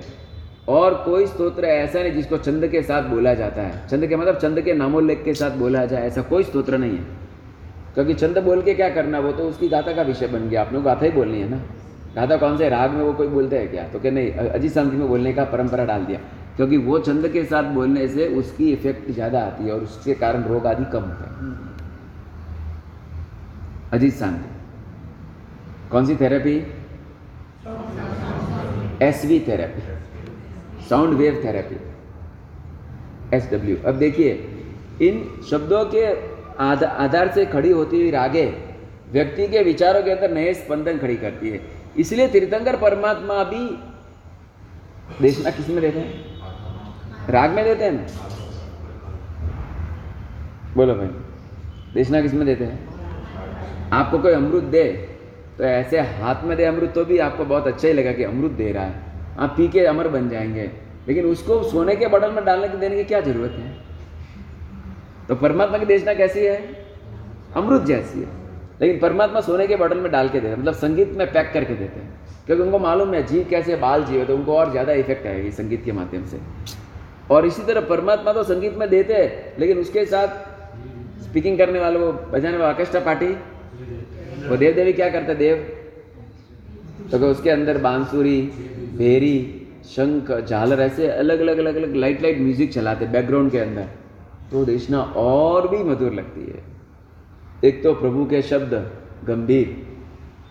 और कोई स्तोत्र ऐसा नहीं जिसको चंद के साथ बोला जाता है। चंद के मतलब चंद के नामोल्लेख के साथ बोला जाए ऐसा कोई स्तोत्र नहीं है। क्योंकि चंद बोल के क्या करना वो तो उसकी गाथा का विषय बन गया। आपने गाथा ही बोलनी है ना। गाथा कौन से? राग में वो कोई बोलते हैं क्या? तो क्या नहीं अजीत शांति में बोलने का परंपरा डाल दिया। क्योंकि वो चंद के साथ बोलने से उसकी इफ़ेक्ट ज़्यादा आती है और उसके कारण रोग आदि कम होते हैं। अजीत शांति कौन सी therapy S V therapy sound wave therapy S W अब देखिए, इन शब्दों के आधार से खड़ी होती हुई रागे व्यक्ति के विचारों के अंदर नए स्पंदन खड़ी करती है। इसलिए तीर्थंकर परमात्मा भी देशना किसमें देते हैं? राग में देते हैं बोलो भाई, देशना किसमें देते हैं? आपको कोई अमृत दे तो ऐसे हाथ में दे अमृत तो भी आपको बहुत अच्छा ही लगा कि अमृत दे रहा है। आप पी के अमर बन जाएँगे। लेकिन उसको सोने के बटन में डालने के देने की क्या ज़रूरत है? तो परमात्मा की देशना कैसी है? अमृत जैसी है। लेकिन परमात्मा सोने के बटन में डाल के देते मतलब संगीत में पैक करके देते हैं। क्योंकि उनको मालूम है, जीव कैसे बाल जीव है तो उनको और ज़्यादा इफ़ेक्ट आएगी संगीत के माध्यम से। और इसी तरह परमात्मा तो संगीत में देते हैं, लेकिन उसके साथ स्पीकिंग करने वाले वो बजाने वाले ऑर्केस्ट्रा पार्टी वो देव देवी क्या करते देव? तो उसके अंदर बांसुरी, भेरी, शंख, झालर, ऐसे अलग अलग अलग अलग लाइट लाइट म्यूज़िक चलाते बैकग्राउंड के अंदर। तो देखना और भी मधुर लगती है। एक तो प्रभु के शब्द गंभीर,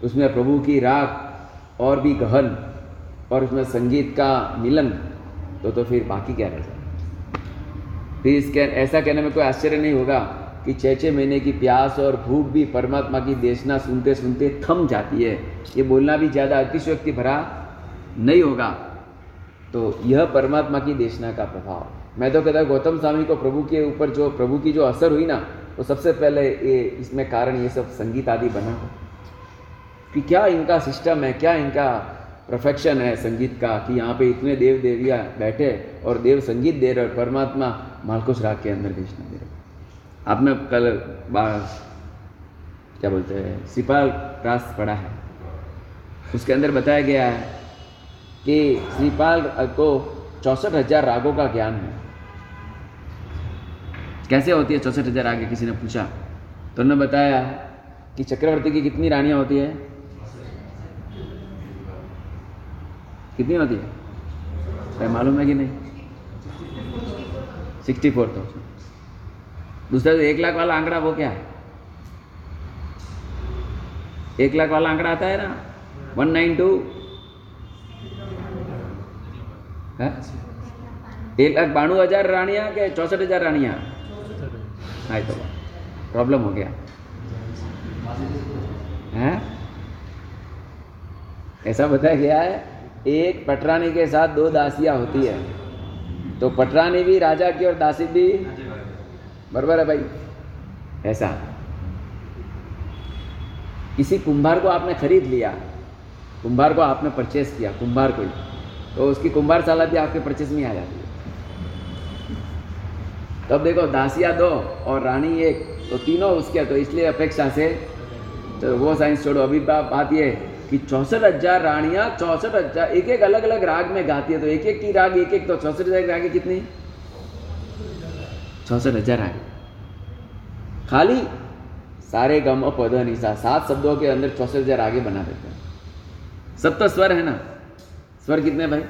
उसमें प्रभु की राग और भी गहन, और उसमें संगीत का मिलन तो तो फिर बाकी क्या रह जाए? फिर इसके ऐसा कहने में कोई आश्चर्य नहीं होगा। कि छः छः महीने की प्यास और भूख भी परमात्मा की देशना सुनते सुनते थम जाती है। ये बोलना भी ज़्यादा अतिशयोक्ति भरा नहीं होगा। तो यह परमात्मा की देशना का प्रभाव। मैं तो कहता हूँ, गौतम स्वामी को प्रभु के ऊपर जो, प्रभु की जो असर हुई ना तो सबसे पहले ये, इसमें कारण ये सब संगीत आदि बना कि क्या इनका सिस्टम है, क्या इनका परफेक्शन है संगीत का, कि यहाँ पे इतने देव देवियाँ बैठे और देव संगीत दे रहे और परमात्मा मालकुश राग के अंदर देशना दे रहे। आपने कल क्या बोलते हैं, सिपाल रास पढ़ा है। उसके अंदर बताया गया है कि श्रीपाल को चौसठ हज़ार रागों का ज्ञान है। कैसे होती है चौसठ हज़ार रागे? किसी ने पूछा। तो उन्होंने बताया कि चक्रवर्ती की कितनी रानियाँ होती है? कितनी होती है? मालूम है कि नहीं? सिक्सटी फोर थाउज़ेंड दूसरा जो एक लाख वाला आंकड़ा वो क्या है? एक लाख वाला आंकड़ा आता है ना? वन नाइन टू एक लाख बानवे हज़ार रानिया के चौसठ हज़ार रानिया? हाँ तो प्रॉब्लम हो गया। है? ऐसा बताया गया है एक पटरानी के साथ दो दासियाँ होती है। तो पटरानी भी राजा की और दासी भी बरबर है भाई। ऐसा। किसी कुंभार को आपने खरीद लिया, कुंभार को आपने परचेस किया, कुंभार को तो उसकी कुंभार साला भी आपके परचेस में आ जाती है। तब देखो, दासिया दो और रानी एक तो तीनों उसके तो इसलिए अपेक्षा से तो वो साइंस छोड़ो। अभी बात ये कि चौसठ हज़ार रानियाँ, चौसठ हज़ार एक एक अलग अलग राग में गाती है तो एक एक की राग एक एक तो चौसठ हज़ार रागे कितनी? चौसठ हज़ार रागे खाली सारे गम पद निशा सात शब्दों के अंदर चौसठ हज़ार आगे बना देते हैं। सप्त स्वर है ना? स्वर कितने भाई?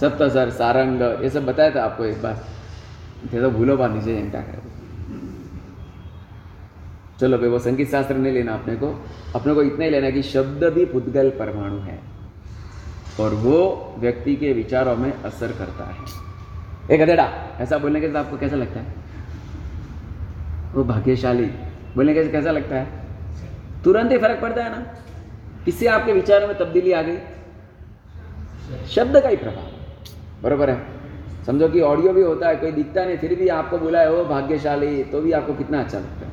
सप्त स्वर, सारंग, ये सब बताया था आपको एक बार। थे तो भूलो बात नीचे क्या करे चलो भाई, वो संगीत शास्त्र नहीं लेना अपने को। अपने को इतना ही लेना कि शब्द भी पुद्गल परमाणु है। और वो व्यक्ति के विचारों में असर करता है। एक अधेड़ा ऐसा बोलने के आपको कैसा लगता है? वो भाग्यशाली। बोलने के कैसा लगता है? तुरंत ही फ़र्क पड़ता है ना? किससे आपके विचारों में तब्दीली आ गई। शब्द का ही प्रभाव। बरोबर है? समझो कि ऑडियो भी होता है, कोई दिखता नहीं, फिर भी आपको बोला है वो भाग्यशाली तो भी आपको कितना अच्छा लगता है?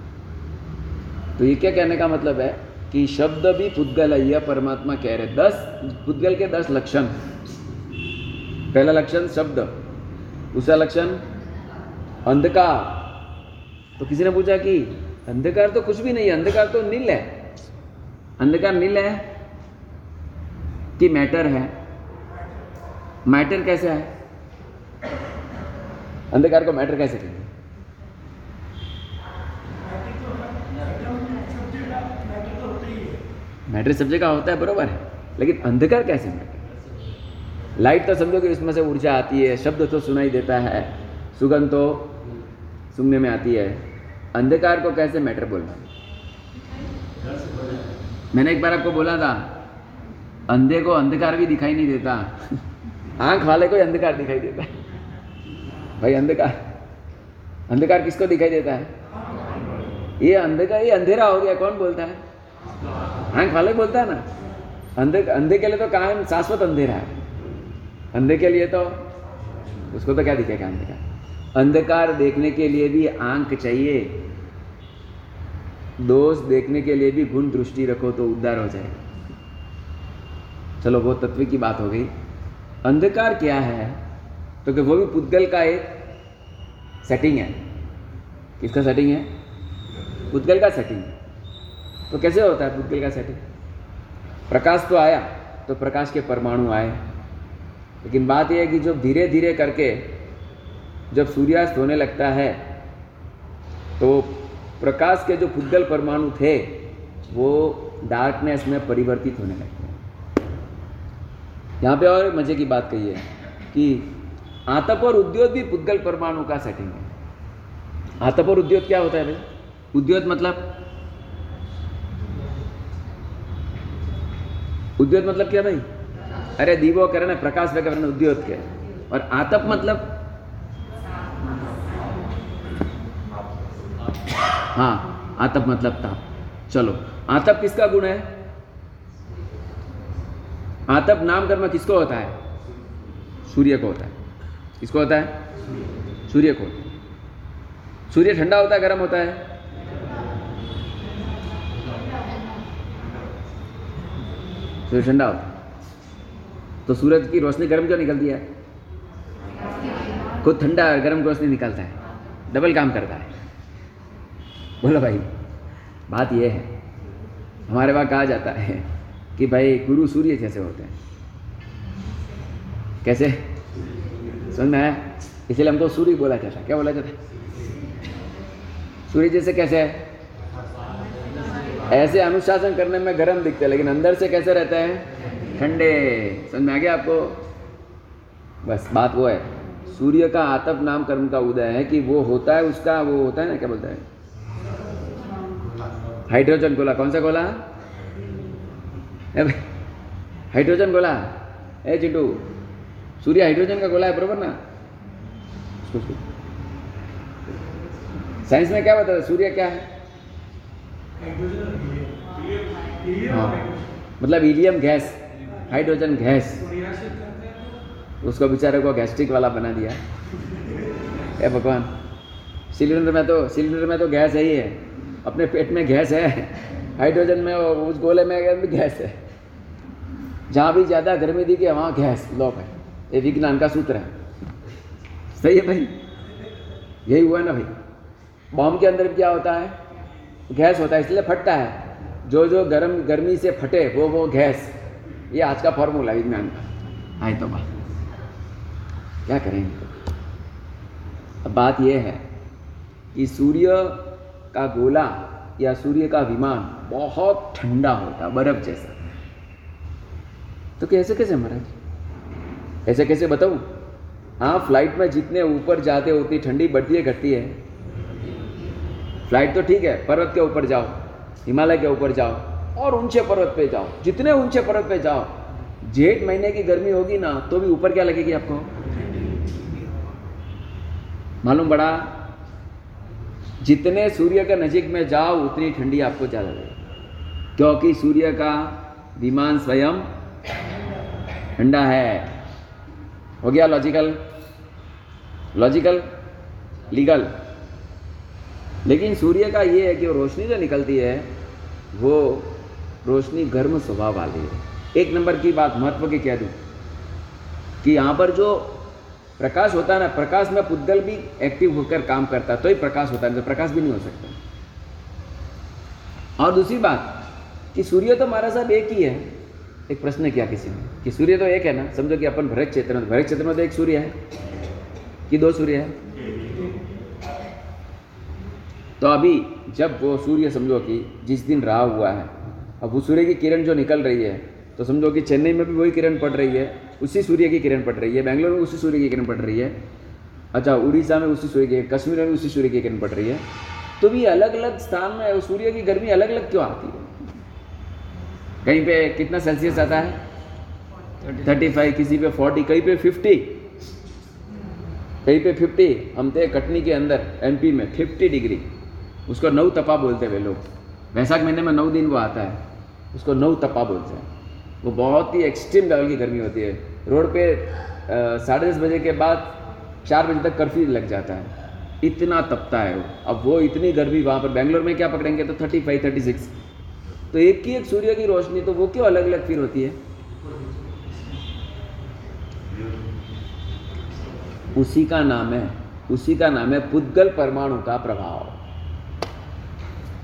तो ये क्या कहने का मतलब है कि शब्द भी पुद्गल है, यह परमात्मा कह रहे दस, पुद्गल के दस लक्षण। पहला लक्षण, शब्द। दूसरा लक्षण अंधकार। तो किसी ने पूछा कि, अंधकार तो कुछ भी नहीं है अंधकार तो नील है। अंधकार नील है कि मैटर है? मैटर कैसे है? अंधकार को मैटर कैसे कहेंगे मैटर सब्जेक्ट का होता है, बरोबर है। लेकिन अंधकार कैसे मैटर? लाइट तो समझो कि उसमें से ऊर्जा आती है, शब्द तो सुनाई देता है, सुगंध तो सुनने में आती है। अंधकार को कैसे मैटर बोलना? मैंने एक बार आपको बोला था, अंधे को अंधकार भी दिखाई नहीं देता। [LAUGHS] आँख वाले को अंधकार दिखाई देता है। भाई, अंधकार अंधकार किसको दिखाई देता है? ये अंधकार ये अंधेरा हो गया, कौन बोलता है? आँख वाले बोलता है ना? अंधे अंधे के लिए तो कायम शाश्वत अंधेरा है। अंधे के लिए तो उसको तो क्या दिखेगा अंधकार अंधकार देखने के लिए भी आँख चाहिए। दोष देखने के लिए भी गुण दृष्टि रखो तो उद्धार हो जाएगा चलो, वो तत्व की बात हो गई। अंधकार क्या है? तो कि वो भी पुद्गल का एक सेटिंग है। किसका सेटिंग है? पुद्गल का सेटिंग तो कैसे होता है पुद्गल का सेटिंग प्रकाश तो आया तो प्रकाश के परमाणु आए। लेकिन बात यह है कि जब धीरे धीरे करके जब सूर्यास्त होने लगता है तो प्रकाश के जो पुद्गल परमाणु थे, वो डार्कनेस में परिवर्तित होने लगते हैं। यहाँ पे और मज़े की बात कही है कि आतप और उद्योग भी पुद्गल परमाणु का सेटिंग है। आतप और उद्योग क्या होता है भाई? उद्योग मतलब? उद्योग मतलब क्या भाई? अरे दीवो करे प्रकाश वगैरह उद्योग के। और आतप मतलब? हाँ आतप मतलब ताप। चलो, आतप किसका गुण है? आतप नाम कर्म किसको होता है? सूर्य को होता है। किसको होता है? सूर्य को सूर्य ठंडा होता है, गर्म होता है? सूर्य ठंडा होता है। तो सूरज की रोशनी गर्म क्यों निकलती है? खुद ठंडा गर्म रोशनी निकलता है। डबल काम करता है। बोलो भाई, बात यह है, हमारे वहाँ कहा जाता है कि भाई गुरु सूर्य जैसे होते हैं। कैसे? समझ में इसलिए हमको सूर्य बोला जाता है। क्या बोला जाता है? सूर्य जैसे कैसे है? ऐसे अनुशासन करने में गर्म दिखते हैं, लेकिन अंदर से कैसे रहते हैं? ठंडे। समझ में आ गया आपको? बस बात वो है। सूर्य का आतप नाम कर्म का उदय है कि वो होता है उसका वो होता है ना क्या बोलता है? हाइड्रोजन गोला कौन सा गोला? हाइड्रोजन गोला। ए चिंटू सूर्य हाइड्रोजन का गोला है बरोबर ना? साइंस में क्या बताया सूर्य क्या है? हाँ। मतलब हीलियम गैस। Hydrogen gas. उसको बेचारे को गैस्ट्रिक वाला बना दिया। ए भगवान, सिलेंडर में तो सिलेंडर में तो गैस है ही है। अपने पेट में गैस है। हाइड्रोजन में उस गोले में भी गैस है। जहाँ भी ज़्यादा गर्मी दिखे, वहाँ गैस लॉक है ये विज्ञान का सूत्र है। सही है भाई? यही हुआ ना भाई। बॉम्ब के अंदर क्या होता है? गैस होता है, इसलिए फटता है। जो जो गर्म गर्मी से फटे, वो वो गैस। ये आज का फॉर्मूला विज्ञान का आए तो बात। क्या करेंगे? अब बात यह है कि सूर्य का गोला या सूर्य का विमान बहुत ठंडा होता, बर्फ़ जैसा। तो कैसे कैसे महाराज ऐसे कैसे बताऊँ? हाँ फ़्लाइट में जितने ऊपर जाते उतनी ठंडी बढ़ती है, घटती है। फ़्लाइट तो ठीक है, पर्वत के ऊपर जाओ, हिमालय के ऊपर जाओ। और ऊँचे पर्वत पे जाओ। जितने ऊँचे पर्वत पे जाओ, जेठ महीने की गर्मी होगी ना तो भी ऊपर क्या लगेगी आपको? मालूम बड़ा जितने सूर्य के नजीक में जाओ, उतनी ठंडी आपको ज़्यादा लगेगी। क्योंकि सूर्य का विमान स्वयं ठंडा है। हो गया लॉजिकल लॉजिकल लीगल लेकिन सूर्य का ये है कि रोशनी जो निकलती है, वो रोशनी गर्म स्वभाव वाली है। एक नंबर की बात महत्व की कह दूँ कि यहाँ पर जो प्रकाश होता है ना, प्रकाश में पुद्गल भी एक्टिव होकर काम करता है तो ही प्रकाश होता है तो प्रकाश भी नहीं हो सकता। और दूसरी बात कि सूर्य तो हमारा साहब एक ही है। एक प्रश्न किया किसी ने? कि सूर्य तो एक है ना? समझो कि अपन भरत क्षेत्र में, भरत क्षेत्र में तो एक सूर्य है, कि दो सूर्य है? तो अभी जब वो सूर्य समझो कि जिस दिन राह हुआ है अब वो सूर्य की किरण जो निकल रही है तो समझो कि चेन्नई में भी वही किरण पड़ रही है, उसी सूर्य की किरण पड़ रही है, बैंगलोर में उसी सूर्य की किरण पड़ रही है अच्छा उड़ीसा में उसी सूर्य की, कश्मीर में उसी सूर्य की किरण पड़ रही है। तो भी अलग अलग स्थान में सूर्य की गर्मी अलग अलग क्यों आती है? कहीं पे कितना सेल्सियस आता है? थर्टी फाइव किसी पे फोर्टी कहीं पे फिफ्टी कहीं पे फिफ्टी हम थे कटनी के अंदर एमपी में फिफ्टी डिग्री उसको नौ तपा बोलते हैं लोग। वैसाख महीने में नौ दिन वो आता है। उसको नौ तपा बोलते हैं। वो बहुत ही एक्सट्रीम लेवल की गर्मी होती है। रोड पे साढ़े दस बजे के बाद चार बजे तक कर्फ्यू लग जाता है। इतना तपता है वो। अब वो इतनी गर्मी वहाँ पर, बेंगलोर में क्या पकड़ेंगे तो थर्टी फाइव थर्टी सिक्स तो एक ही, एक सूर्य की रोशनी तो वो क्यों अलग अलग फिर होती है? उसी का नाम है, उसी का नाम है पुद्गल परमाणु का प्रभाव।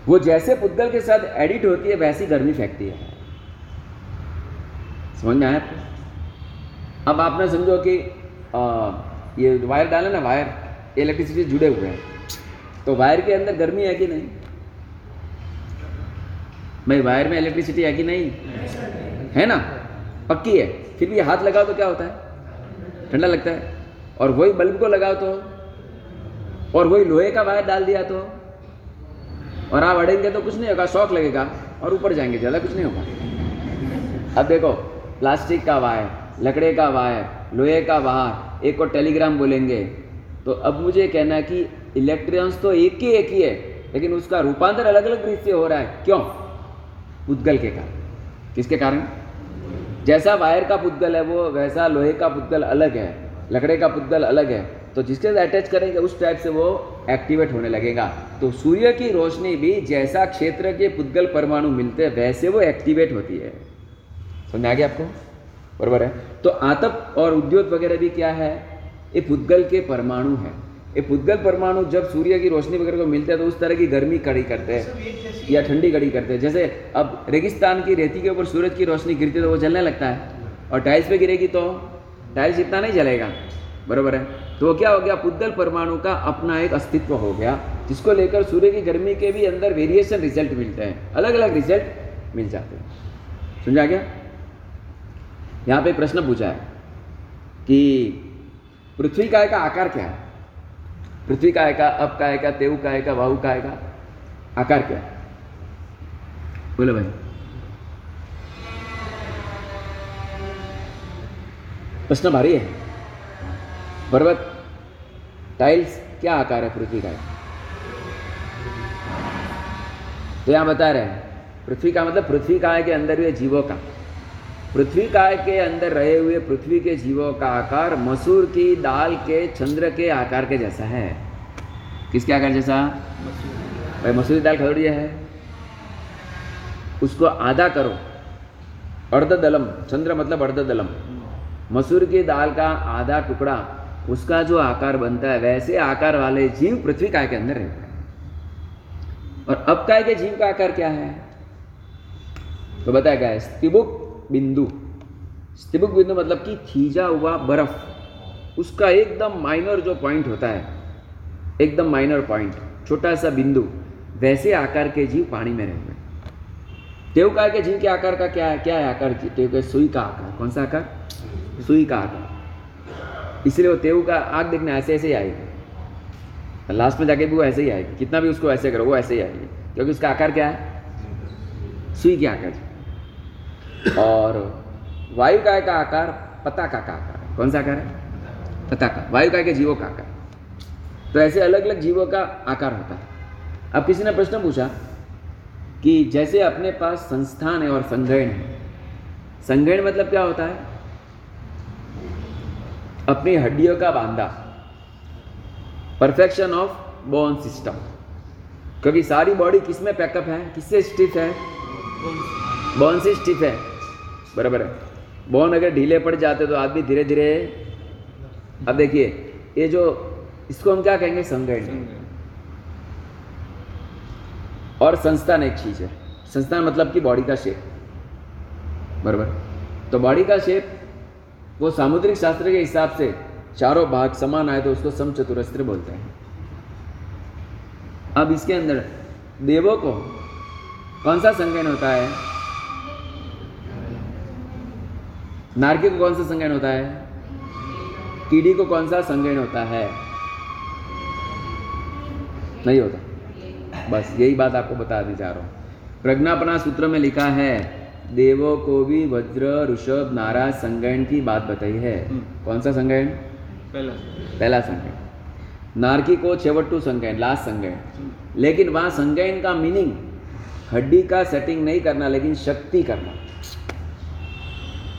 वो जैसे पुद्गल के साथ एडिट होती है वैसी गर्मी फेंकती है। समझ में आया अब आपने समझो कि आ, ये वायर डाले ना वायर इलेक्ट्रिसिटी जुड़े हुए हैं। तो वायर के अंदर गर्मी है कि नहीं? भाई वायर में इलेक्ट्रिसिटी है कि नहीं? है ना? पक्की है। फिर भी हाथ लगाओ तो क्या होता है? ठंडा लगता है। और वही बल्ब को लगाओ तो? और वही लोहे का वायर डाल दिया तो? और आप अड़ेंगे तो कुछ नहीं होगा, शौक लगेगा और ऊपर जाएँगे, ज़्यादा कुछ नहीं होगा। अब देखो, प्लास्टिक का वायर, लकड़े का वायर, लोहे का वायर एक को टेलीग्राम बोलेंगे। तो अब मुझे कहना है कि इलेक्ट्रॉन्स तो एक ही एक ही है, लेकिन उसका रूपांतर अलग अलग रीत से हो रहा है। क्यों? पुद्गल के कारण। किसके कारण? जैसा वायर का पुद्गल है वो, वैसा लोहे का पुद्गल अलग है, लकड़े का पुद्गल अलग है। तो जिसके साथ अटैच करेंगे, उस टाइप से वो एक्टिवेट होने लगेगा। तो सूर्य की रोशनी भी जैसा क्षेत्र के पुद्गल परमाणु मिलते हैं, वैसे वो एक्टिवेट होती है। समझ आ गया आपको? बरबर है? तो आतप और उद्योग वगैरह भी क्या है? ये पुद्गल के परमाणु है। ये पुद्गल परमाणु जब सूर्य की रोशनी वगैरह को मिलते हैं तो उस तरह की गर्मी कड़ी करते हैं, या ठंडी कड़ी करते हैं। जैसे अब रेगिस्तान की रेती के ऊपर सूरज की रोशनी गिरती है तो वो जलने लगता है, और टाइल्स पे गिरेगी तो? टाइल्स इतना नहीं जलेगा। बराबर है? तो वो क्या हो गया? पुद्गल परमाणु का अपना एक अस्तित्व हो गया, जिसको लेकर सूर्य की गर्मी के भी अंदर वेरिएशन रिज़ल्ट मिलते हैं। अलग अलग रिज़ल्ट मिल जाते हैं। समझा गया? यहाँ पे प्रश्न पूछा है कि पृथ्वी काय का आकार क्या है? पृथ्वी काय का, अब काय का तेव काय का, वाहु काय का, आकार क्या है? बोलो भाई। प्रश्न भारी है। पर्वत टाइल्स क्या आकार है पृथ्वी का? तो यहाँ बता रहे हैं, पृथ्वी का मतलब पृथ्वी काय के अंदर हुए जीवों का। पृथ्वी काय के अंदर रहे हुए पृथ्वी के जीवों का आकार मसूर की दाल के चंद्र के आकार के जैसा है। किसके आकार जैसा? भाई, मसूरी दाल खदड़ी है। उसको आधा करो। अर्ध दलम चंद्र मतलब अर्ध दलम मसूर की दाल का आधा टुकड़ा उसका जो आकार बनता है, वैसे आकार वाले जीव पृथ्वी काय के अंदर रहते हैं। और अब काय के जीव का आकार क्या है? तो बताया गया स्तिबुक बिंदु। स्तिबुक बिंदु मतलब कि थीजा हुआ बर्फ़। उसका एकदम माइनर जो पॉइंट होता है, एकदम माइनर पॉइंट छोटा सा बिंदु, वैसे आकार के जीव पानी में रहते हैं। टेवकार के जीव के आकार का क्या है? क्या है आकार सुई का आकार। कौन सा आकार? सुई का आकार। इसलिए वो तेव का आग देखना ऐसे ऐसे ही आएगी। लास्ट में जाके भी वो ऐसे ही आएगी। कितना भी उसको ऐसे करो, वो ऐसे ही आएगी। क्योंकि उसका आकार क्या है? सुई के आकार। और वायु काय का आकार? पताका का आकार कौन सा आकार है? पताका वायु काय के जीवों का आकार। तो ऐसे अलग अलग जीवों का आकार होता है। अब किसी ने प्रश्न पूछा कि जैसे अपने पास संस्थान है और संगयन है। संगयन मतलब क्या होता है? अपनी हड्डियों का बांधा। परफेक्शन ऑफ़ बोन सिस्टम क्योंकि सारी बॉडी किसमें पैकअप है? किससे स्टिफ है? बोन से स्टिफ है। बराबर है। बोन अगर ढीले पड़ जाते तो आदमी धीरे धीरे अब देखिए, ये जो इसको हम क्या कहेंगे? संगठन और संस्थान एक चीज़ है। संस्थान मतलब कि बॉडी का शेप बराबर। तो बॉडी का शेप वो सामुद्रिक शास्त्र के हिसाब से चारों भाग समान आए तो उसको समचतुरस्त्र बोलते हैं। अब इसके अंदर देवों को कौन सा संज्ञान होता है? नारकी को कौन सा संज्ञान होता है? कीड़ी को कौन सा संज्ञान होता है? नहीं होता। बस यही बात आपको बता दी जा रहा हूँ। प्रज्ञापना सूत्र में लिखा है देवों को भी वज्र ऋषभ नाराज़ संज्ञान की बात बताई है। हम्म। कौन सा संज्ञान पहला। पहला संज्ञान नारकी को छेवट्टू संज्ञान लास्ट हम्म। लेकिन वहाँ संज्ञान का मीनिंग हड्डी का सेटिंग नहीं करना लेकिन शक्ति करना।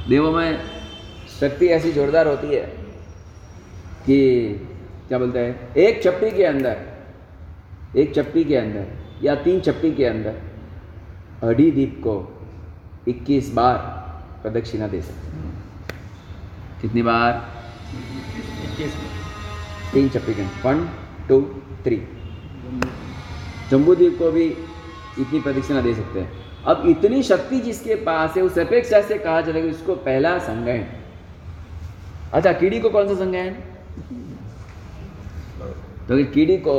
देवों में शक्ति ऐसी जोरदार होती है कि क्या बोलते हैं एक चप्पी के अंदर एक चप्पी के अंदर या तीन चप्पी के अंदर अड़ी दीप को 21 बार प्रदक्षिणा दे सकते हैं। कितनी बार? इक्कीस तीन चप्पी वन टू थ्री जम्बूद्वीप को भी इतनी प्रदक्षिणा दे सकते हैं। अब इतनी शक्ति जिसके पास है उस अपेक्षा से कहा चलेगा इसको पहला संज्ञान अच्छा कीड़ी को कौन सा संज्ञान तो कीड़ी को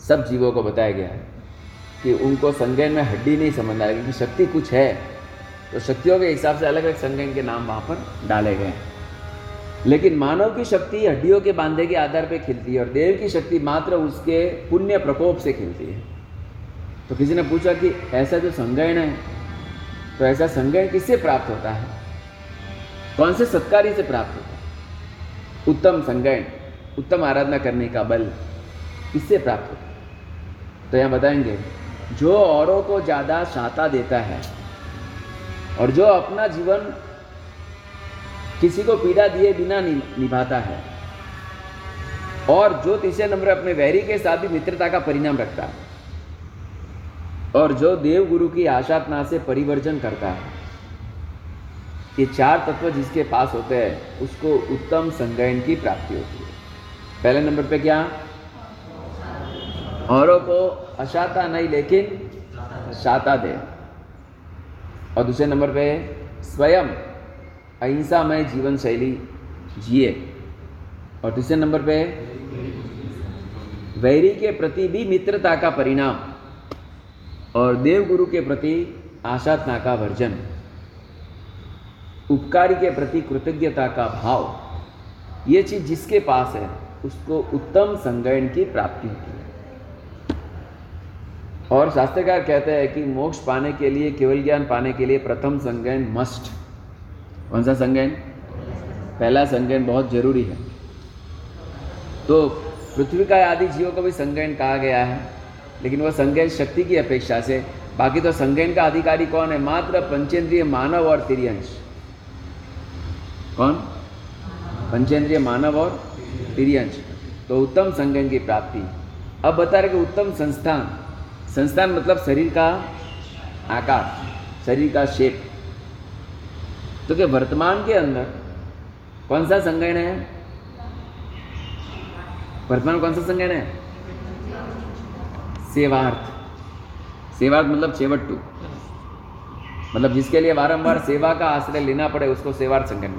सब जीवों को बताया गया है। कि उनको संज्ञान में हड्डी नहीं समझना है क्योंकि शक्ति कुछ है। तो शक्तियों के हिसाब से अलग अलग संज्ञान के नाम वहाँ पर डाले गए। लेकिन मानव की शक्ति हड्डियों के बांधे के आधार पर खिलती है और देव की शक्ति मात्र उसके पुण्य प्रकोप से खिलती है। तो किसी ने पूछा कि ऐसा जो संज्ञान है तो ऐसा संज्ञान किससे प्राप्त होता है? कौन से सत्कारी से प्राप्त होता है? उत्तम संज्ञान, उत्तम आराधना करने का बल किससे प्राप्त होता है? तो यहाँ बताएँगे जो औरों को ज़्यादा शाता देता है और जो अपना जीवन किसी को पीड़ा दिए बिना निभाता है और जो तीसरे नंबर अपने वैरी के साथ भी मित्रता का परिणाम रखता है और जो देव गुरु की आशातना से परिवर्जन करता है। ये चार तत्व जिसके पास होते हैं, उसको उत्तम संगयन की प्राप्ति होती है। पहले नंबर पे क्या? औरों को अशाता नहीं, लेकिन शाता दे। और दूसरे नंबर पे स्वयं अहिंसामय जीवन शैली जिए। और तीसरे नंबर पे वैरी के प्रति भी मित्रता का परिणाम और देव गुरु के प्रति आशातना का वर्जन। उपकारी के प्रति कृतज्ञता का भाव। ये चीज़ जिसके पास है, उसको उत्तम संगयन की प्राप्ति होती है। और शास्त्रकार कहते हैं कि मोक्ष पाने के लिए, केवल ज्ञान पाने के लिए प्रथम संगयन मस्ट कौन सा संगयन पहला संगयन बहुत ज़रूरी है। तो पृथ्वी का आदि जीवों को भी संगयन कहा गया है, लेकिन वह संगयन शक्ति की अपेक्षा से, बाकी तो संगयन का अधिकारी कौन है? मात्र पंचेंद्रिय मानव और तिरियंश। कौन? पंचेंद्रिय मानव और तिरियंश। तो उत्तम संगयन की प्राप्ति। अब बता रहे कि उत्तम संस्थान संस्थान मतलब शरीर का आकार शरीर का शेप तो क्या वर्तमान के अंदर कौन सा संगण है? वर्तमान कौन सा संगण है? सेवार्थ. सेवार्थ मतलब सेवट्टू मतलब जिसके लिए बारंबार सेवा का आश्रय लेना पड़े उसको सेवार्थ संज्ञान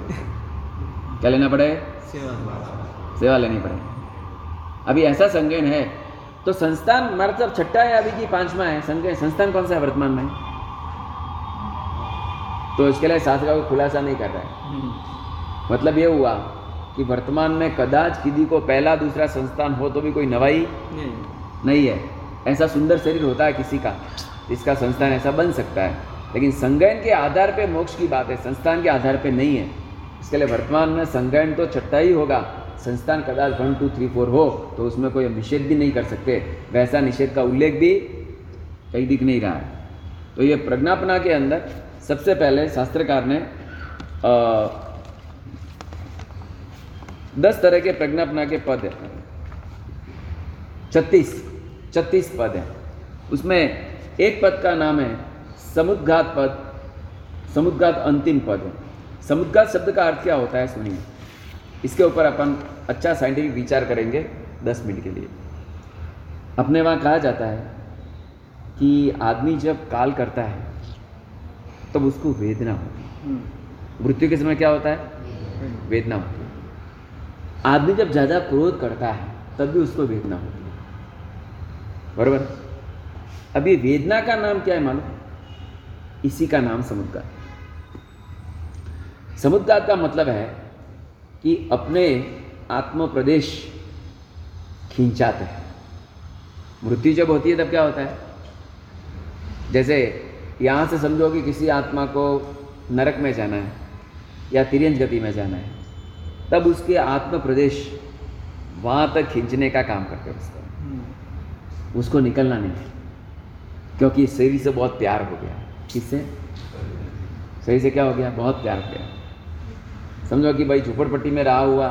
क्या लेना पड़े? सेवा. सेवा लेनी पड़े. अभी ऐसा संज्ञान है तो संस्थान मतलब छठा है अभी की पांचवा है संज्ञान संस्थान कौन सा है वर्तमान में? तो इसके लिए शास्त्र का खुलासा नहीं कर रहा है। हम्म। मतलब ये हुआ कि वर्तमान में कदाच किसी को पहला दूसरा संस्थान हो तो भी कोई नवाई नहीं, नहीं है। ऐसा सुंदर शरीर होता है किसी का इसका संस्थान ऐसा बन सकता है। लेकिन संगयन के आधार पे मोक्ष की बात है संस्थान के आधार पे नहीं है। इसके लिए वर्तमान में संगयन तो छठा ही होगा। संस्थान कदाच वन टू थ्री फोर हो तो उसमें कोई निषेध भी नहीं कर सकते। वैसा निषेध का उल्लेख भी कहीं दिख नहीं रहा है। तो ये प्रज्ञापना के अंदर सबसे पहले शास्त्रकार ने आ, दस तरह के प्रज्ञापना के पद हैं। छत्तीस छत्तीस पद हैं। उसमें एक पद का नाम है समुद्घात पद समुद्घात अंतिम पद। है समुद्घात शब्द का अर्थ क्या होता है सुनिए। इसके ऊपर अपन अच्छा साइंटिफिक विचार करेंगे दस मिनट के लिए। अपने वहाँ कहा जाता है कि आदमी जब काल करता है तब तो उसको वेदना होती है। हम्म। मृत्यु के समय क्या होता है? वेदना। होती है। आदमी जब ज़्यादा क्रोध करता है तब भी उसको वेदना होती है। बराबर? अब ये वेदना का नाम क्या है मालूम? इसी का नाम समुद्गात समुद्गात का मतलब है कि अपने आत्म प्रदेश खींचाते हैं। मृत्यु जब होती है तब क्या होता है? जैसे यहाँ से समझो कि किसी आत्मा को नरक में जाना है या तिरंज गति में जाना है तब उसके आत्म प्रदेश वहाँ तक खींचने का काम करते हैं उसको। हम्म। उसको निकलना नहीं क्योंकि शरीर से बहुत प्यार हो गया। किससे? शरीर से क्या हो गया? बहुत प्यार हो गया। समझो कि भाई झोपड़पट्टी में रहा हुआ,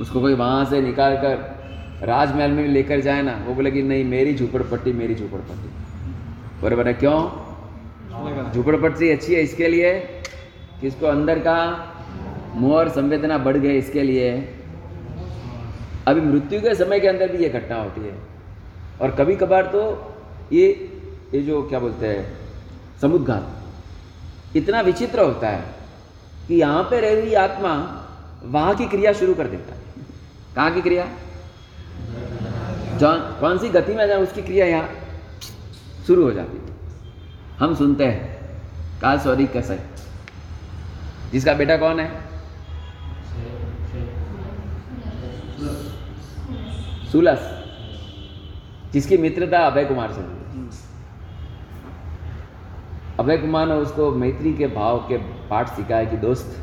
उसको कोई वहाँ से निकाल कर राजमहल में लेकर जाए ना, वो बोले कि नहीं, मेरी झोपड़पट्टी मेरी झोपड़पट्टी। बराबर है क्यों? झोपड़पट्टी अच्छी है इसके लिए कि इसको अंदर का मोह और संवेदना बढ़ गए इसके लिए। अभी मृत्यु के समय के अंदर भी ये घटना होती है। और कभी कभार तो ये ये जो क्या बोलते हैं समुद्घात इतना विचित्र होता है। कि यहाँ पे रह हुई आत्मा वहाँ की क्रिया शुरू कर देता है। कहाँ की क्रिया? जौन कौन सी गति में जाए उसकी क्रिया यहाँ शुरू हो जाती है। हम सुनते हैं। काल सॉरी कैसे? जिसका बेटा कौन है? सुलस। जिसकी मित्रता अभय कुमार से हुई। अभय कुमार ने उसको मैत्री के भाव के पाठ सिखाया कि दोस्त,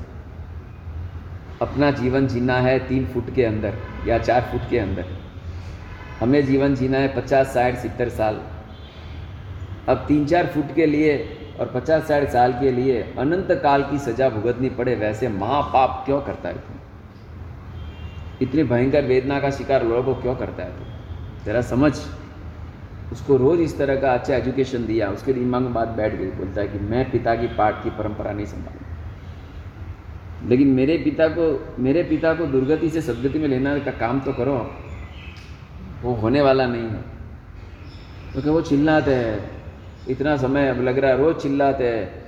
अपना जीवन जीना है तीन फुट के अंदर या चार फुट के अंदर। हमें जीवन जीना है पचास, साठ, सत्तर साल। अब तीन चार फुट के लिए और पचास, साठ साल के लिए अनंत काल की सजा भुगतनी पड़े, वैसे महापाप क्यों करता है तू? इतनी भयंकर वेदना का शिकार लोगों को क्यों करता है तू? तेरा समझ। उसको रोज इस तरह का अच्छा एजुकेशन दिया, उसके दिमाग में बात बैठ गई, बोलता है कि मैं पिता की पाठ की परंपरा नहीं संभालू लेकिन मेरे पिता को, मेरे पिता को दुर्गति से सदगति में लेना का काम तो करो वो होने वाला नहीं है। क्योंकि तो वो चिल्लाते हैं। इतना समय अब लग रहा है, रोज़ चिल्लाते हैं।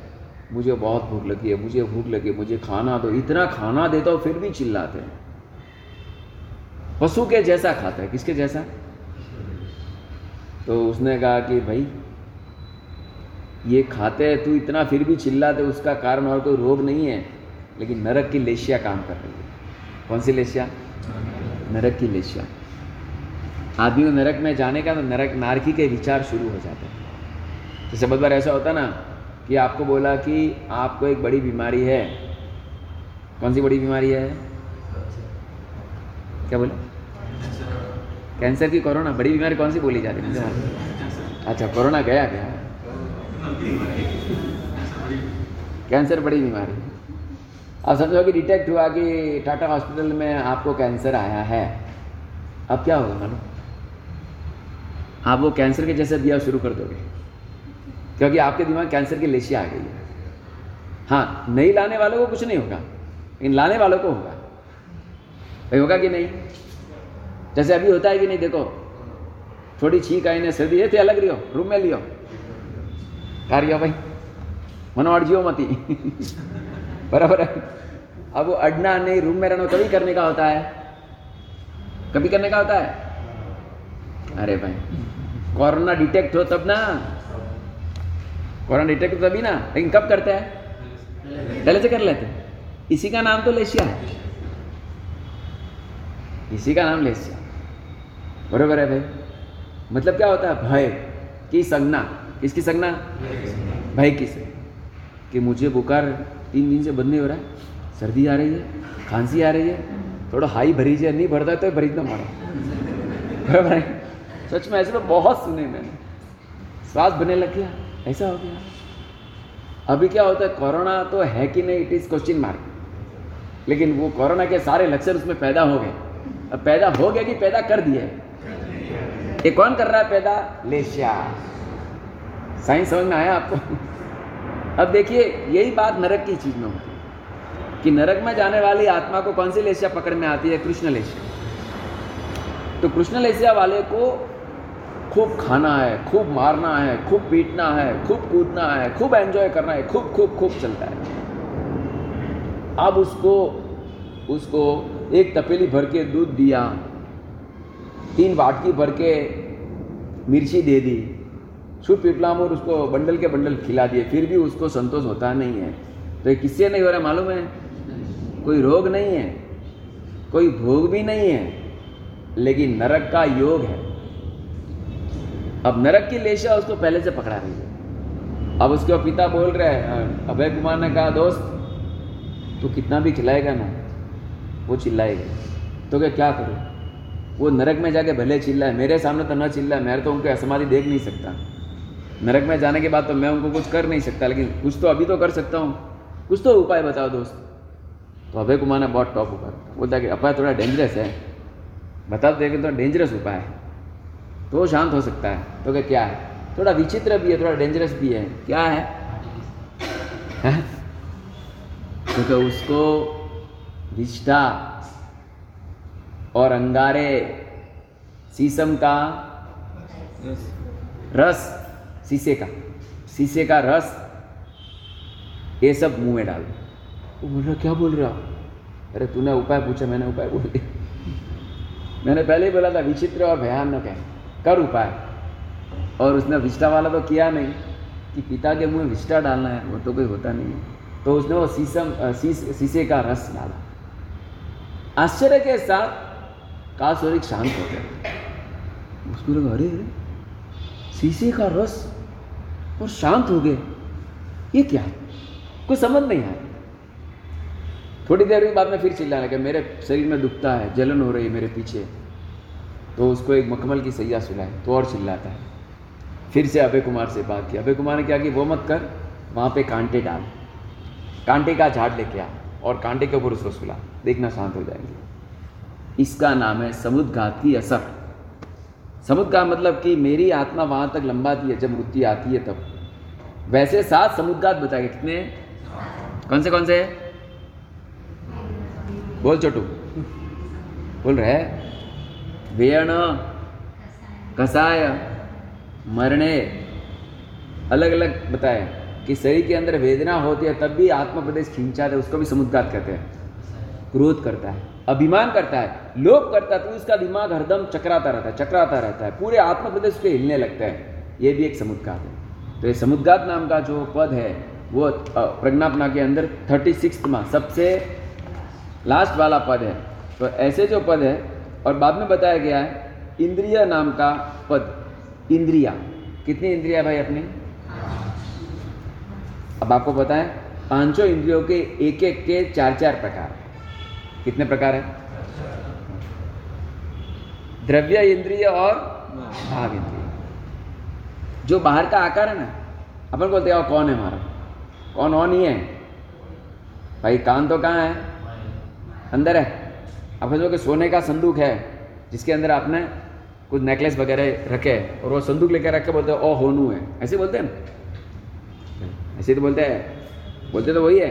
मुझे बहुत भूख लगी है, मुझे भूख लगी मुझे खाना दो। इतना खाना देता हो, फिर भी चिल्लाते हैं। पशु के जैसा खाता है। किसके जैसा? तो उसने कहा कि भाई, ये खाते हैं, तू इतना फिर भी चिल्लाते, उसका कारण और कोई रोग नहीं है, लेकिन नरक की लेशिया काम कर रही है। कौन सी लेशिया? नरक की लेशिया। आदमी को नरक में जाने का तो नरक, नारकी के विचार शुरू हो जाते हैं। जैसे बहुत बार ऐसा होता ना, कि आपको बोला कि आपको एक बड़ी बीमारी है। कौन सी बड़ी बीमारी है? क्या बोले? कैंसर की कोरोना बड़ी बीमारी कौन सी बोली जाती है? अच्छा कोरोना गया गया कैंसर बड़ी बीमारी। अब समझो कि डिटेक्ट हुआ कि टाटा हॉस्पिटल में आपको कैंसर आया है। अब क्या होगा मालूम? आप वो कैंसर के जैसे दिया शुरू कर दोगे। क्योंकि आपके दिमाग कैंसर की लेशिया आ गई है। हाँ नहीं लाने वालों को कुछ नहीं होगा। लेकिन लाने वालों को होगा। भाई होगा कि नहीं? जैसे अभी होता है कि नहीं, देखो थोड़ी छींक आई ने सर्दी है अलग रही हो रूम में लियो। कार्य भाई मनवाड़ जियो मती। [LAUGHS] बराबर है। अब वो अडना नहीं, रूम में रहना कभी करने का होता है? कभी करने का होता है? अरे भाई, कोरोना डिटेक्ट हो तब ना। कोरोना डिटेक्ट हो तभी ना। लेकिन कब करते हैं? पहले से कर लेते इसी का नाम तो लेशिया है। इसी का नाम लेशिया बरोबर है भाई? मतलब क्या होता है? भय की संज्ञा। किसकी संज्ञा? भय की से कि मुझे बुखार तीन दिन से बंद नहीं हो रहा है। सर्दी आ रही है, खांसी आ रही है, थोड़ा हाई भरीज है, नहीं भरता तो भरीज ना मारो। बराबर है? सच में ऐसे तो बहुत सुने मैंने। स्वाद बने लग गया, ऐसा हो गया। अभी क्या होता है, कोरोना तो है कि नहीं, इट इज़ क्वेश्चन मार्क लेकिन वो कोरोना के सारे लक्षण उसमें पैदा हो गए। अब पैदा हो गया कि पैदा कर दिए ये कौन कर रहा है पैदा? लेशिया। साइंस समझ में आया आपको? अब देखिए यही बात नरक की चीज़ में होती है कि नरक में जाने वाली आत्मा को कौन सी लेशिया पकड़ में आती है? कृष्ण लेशिया। तो कृष्ण लेशिया वाले को खूब खाना है खूब मारना है खूब पीटना है खूब कूदना है खूब एंजॉय करना है खूब खूब खूब चलता है। अब उसको उसको एक तपेली भर के दूध दिया, तीन वाटकी भर के मिर्ची दे दी छुप पिपलाम और उसको बंडल के बंडल खिला दिए, फिर भी उसको संतोष होता नहीं है। तो ये किससे नहीं हो रहा मालूम है? कोई रोग नहीं है, कोई भोग भी नहीं है, लेकिन नरक का योग है। अब नरक की लेशा उसको पहले से पकड़ा रही है। अब उसके पिता बोल रहे हैं, अभय कुमार ने कहा, दोस्त, तू कितना भी खिलाएगा ना वो चिल्लाएगा। तो क्या क्या करूँ? वो नरक में जाके भले चिल्लाए मेरे सामने तो न चिल्लाए मैं तो उनके असमाधि देख नहीं सकता। नरक में जाने के बाद तो मैं उनको कुछ कर नहीं सकता लेकिन कुछ तो अभी तो कर सकता हूँ। कुछ तो उपाय बताओ दोस्त। तो अभय कुमार ने बहुत टॉप उपाय बोलता कि अपाय थोड़ा डेंजरस है। बता दो तो डेंजरस उपाय है। तो शांत हो सकता है। तो क्या क्या है? थोड़ा विचित्र भी है थोड़ा डेंजरस भी है। क्या है, क्योंकि तो उसको विष्ठा और अंगारे सीसम का रस। शीशे का। शीशे का रस ये सब मुँह में डाल। वो बोल रहा क्या बोल रहा? अरे तूने उपाय पूछा मैंने उपाय बोल दिया। मैंने पहले ही बोला था विचित्र और भयानक है। कर उपाय। और उसने विष्टा वाला तो किया नहीं कि पिता के मुँह में विष्टा डालना है वो तो कोई होता नहीं है। तो उसने वो शीशम शीशे का रस डाला। आश्चर्य के साथ कासौरिक शांत हो गया। उसको लगा, अरे अरे, शीशे का रस और शांत हो गए। ये क्या है? कोई समझ नहीं आया थोड़ी देर के बाद में फिर चिल्लाने लगा, मेरे शरीर में दुखता है, जलन हो रही है मेरे पीछे। तो उसको एक मखमल की सैया सुलाए तो और चिल्लाता है। फिर से अभय कुमार से बात की। अभय कुमार ने क्या कि वो मत कर, वहाँ पे कांटे डाल। कांटे का झाड़ लेके आ और कांटे के ऊपर उसको सुला। देखना शांत हो जाएँगे। इसका नाम है समुद्घात असर। समुद्घात मतलब कि मेरी आत्मा वहाँ तक लंबाती है, जब मृत्यु आती है तब। वैसे सात समुद्घात बताए कितने? कौन से कौन से? बोल छोटू बोल रहे वेण कसाय मरने अलग अलग बताए कि शरीर के अंदर वेदना होती है, तब भी आत्मा प्रदेश खींचा है, उसको भी समुद्घात कहते हैं। क्रोध करता है, अभिमान करता है, लोभ करता है तो उसका दिमाग हरदम चकराता रहता है, चकराता रहता है, पूरे आत्मा प्रदेश उसके हिलने लगता है। ये भी एक समुद्घात है। तो ये समुद्घात नाम का जो पद है, वो प्रज्ञापना के अंदर थर्टी सिक्स में सबसे लास्ट वाला पद है। तो ऐसे जो पद है, और बाद में बताया गया है, इंद्रिय नाम का पद, इंद्रिया। कितनी इंद्रिया भाई अपनी? अब आपको पता है, पाँचों इंद्रियों के एक एक के चार चार प्रकार। कितने प्रकार है? द्रव्य इंद्रिय और भाव इंद्रिय। जो बाहर का आकार है ना, अपन बोलते हैं कौन है हमारा? कौन और नहीं है? भाई, कान तो कहाँ है? अंदर है। अब जो कि सोने का संदूक है, जिसके अंदर आपने कुछ नेकलेस वगैरह रखे और वो संदूक लेकर रख के बोलते हैं ओ होनू है। ऐसे बोलते हैं ऐसे तो बोलते हैं, बोलते तो वही है,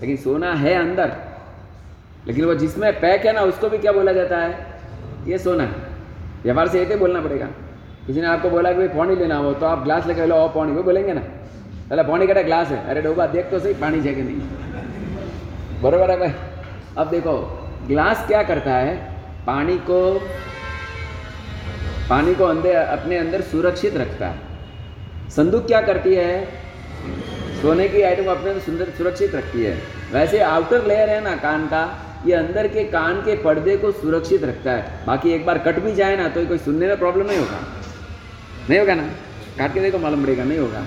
लेकिन सोना है अंदर। लेकिन वो जिसमें पैक है ना, उसको भी क्या बोला जाता है? ये सोना है। व्यवहार से ही बोलना पड़ेगा। किसी ने आपको बोला कि भाई पानी लेना हो तो आप ग्लास लेकर लो और पानी। वो बोलेंगे ना। पहले पानी का ग्लास है। अरे डोबा, देख तो सही, पानी है नहीं। बराबर है भाई। अब देखो ग्लास क्या करता है? पानी को पानी को अंदर, अपने अंदर सुरक्षित रखता है। संदूक क्या करती है? सोने की आइटम अपने अंदर सुंदर, सुरक्षित रखती है। वैसे आउटर लेयर है ना, कान का। ये अंदर के कान के पर्दे को सुरक्षित रखता है बाकी एक बार कट भी जाए ना तो कोई सुनने में प्रॉब्लम नहीं होगा नहीं होगा ना काट के देखो मालूम पड़ेगा नहीं होगा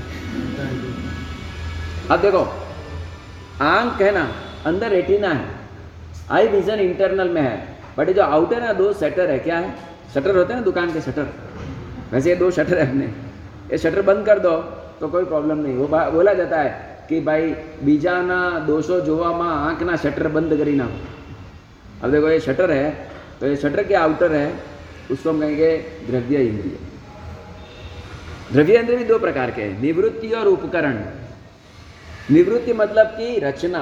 अब देखो आंख है ना अंदर रेटिना है आई विजन इंटरनल में है बट ये जो आउटर है दो शटर है क्या है शटर होते हैं ना दुकान के शटर वैसे ये दो शटर है अपने ये शटर बंद कर दो तो कोई प्रॉब्लम नहीं वो बोला जाता है कि भाई बीजाना दोषो જોવામાં આંખના શટર બંધ કરી નાખો अब देखो, ये शटर है तो ये शटर के आउटर है? उसको हम कहेंगे द्रव्य इंद्रिय। द्रव्य इंद्रिय भी दो प्रकार के हैं, निवृत्ति और उपकरण। निवृत्ति मतलब की रचना,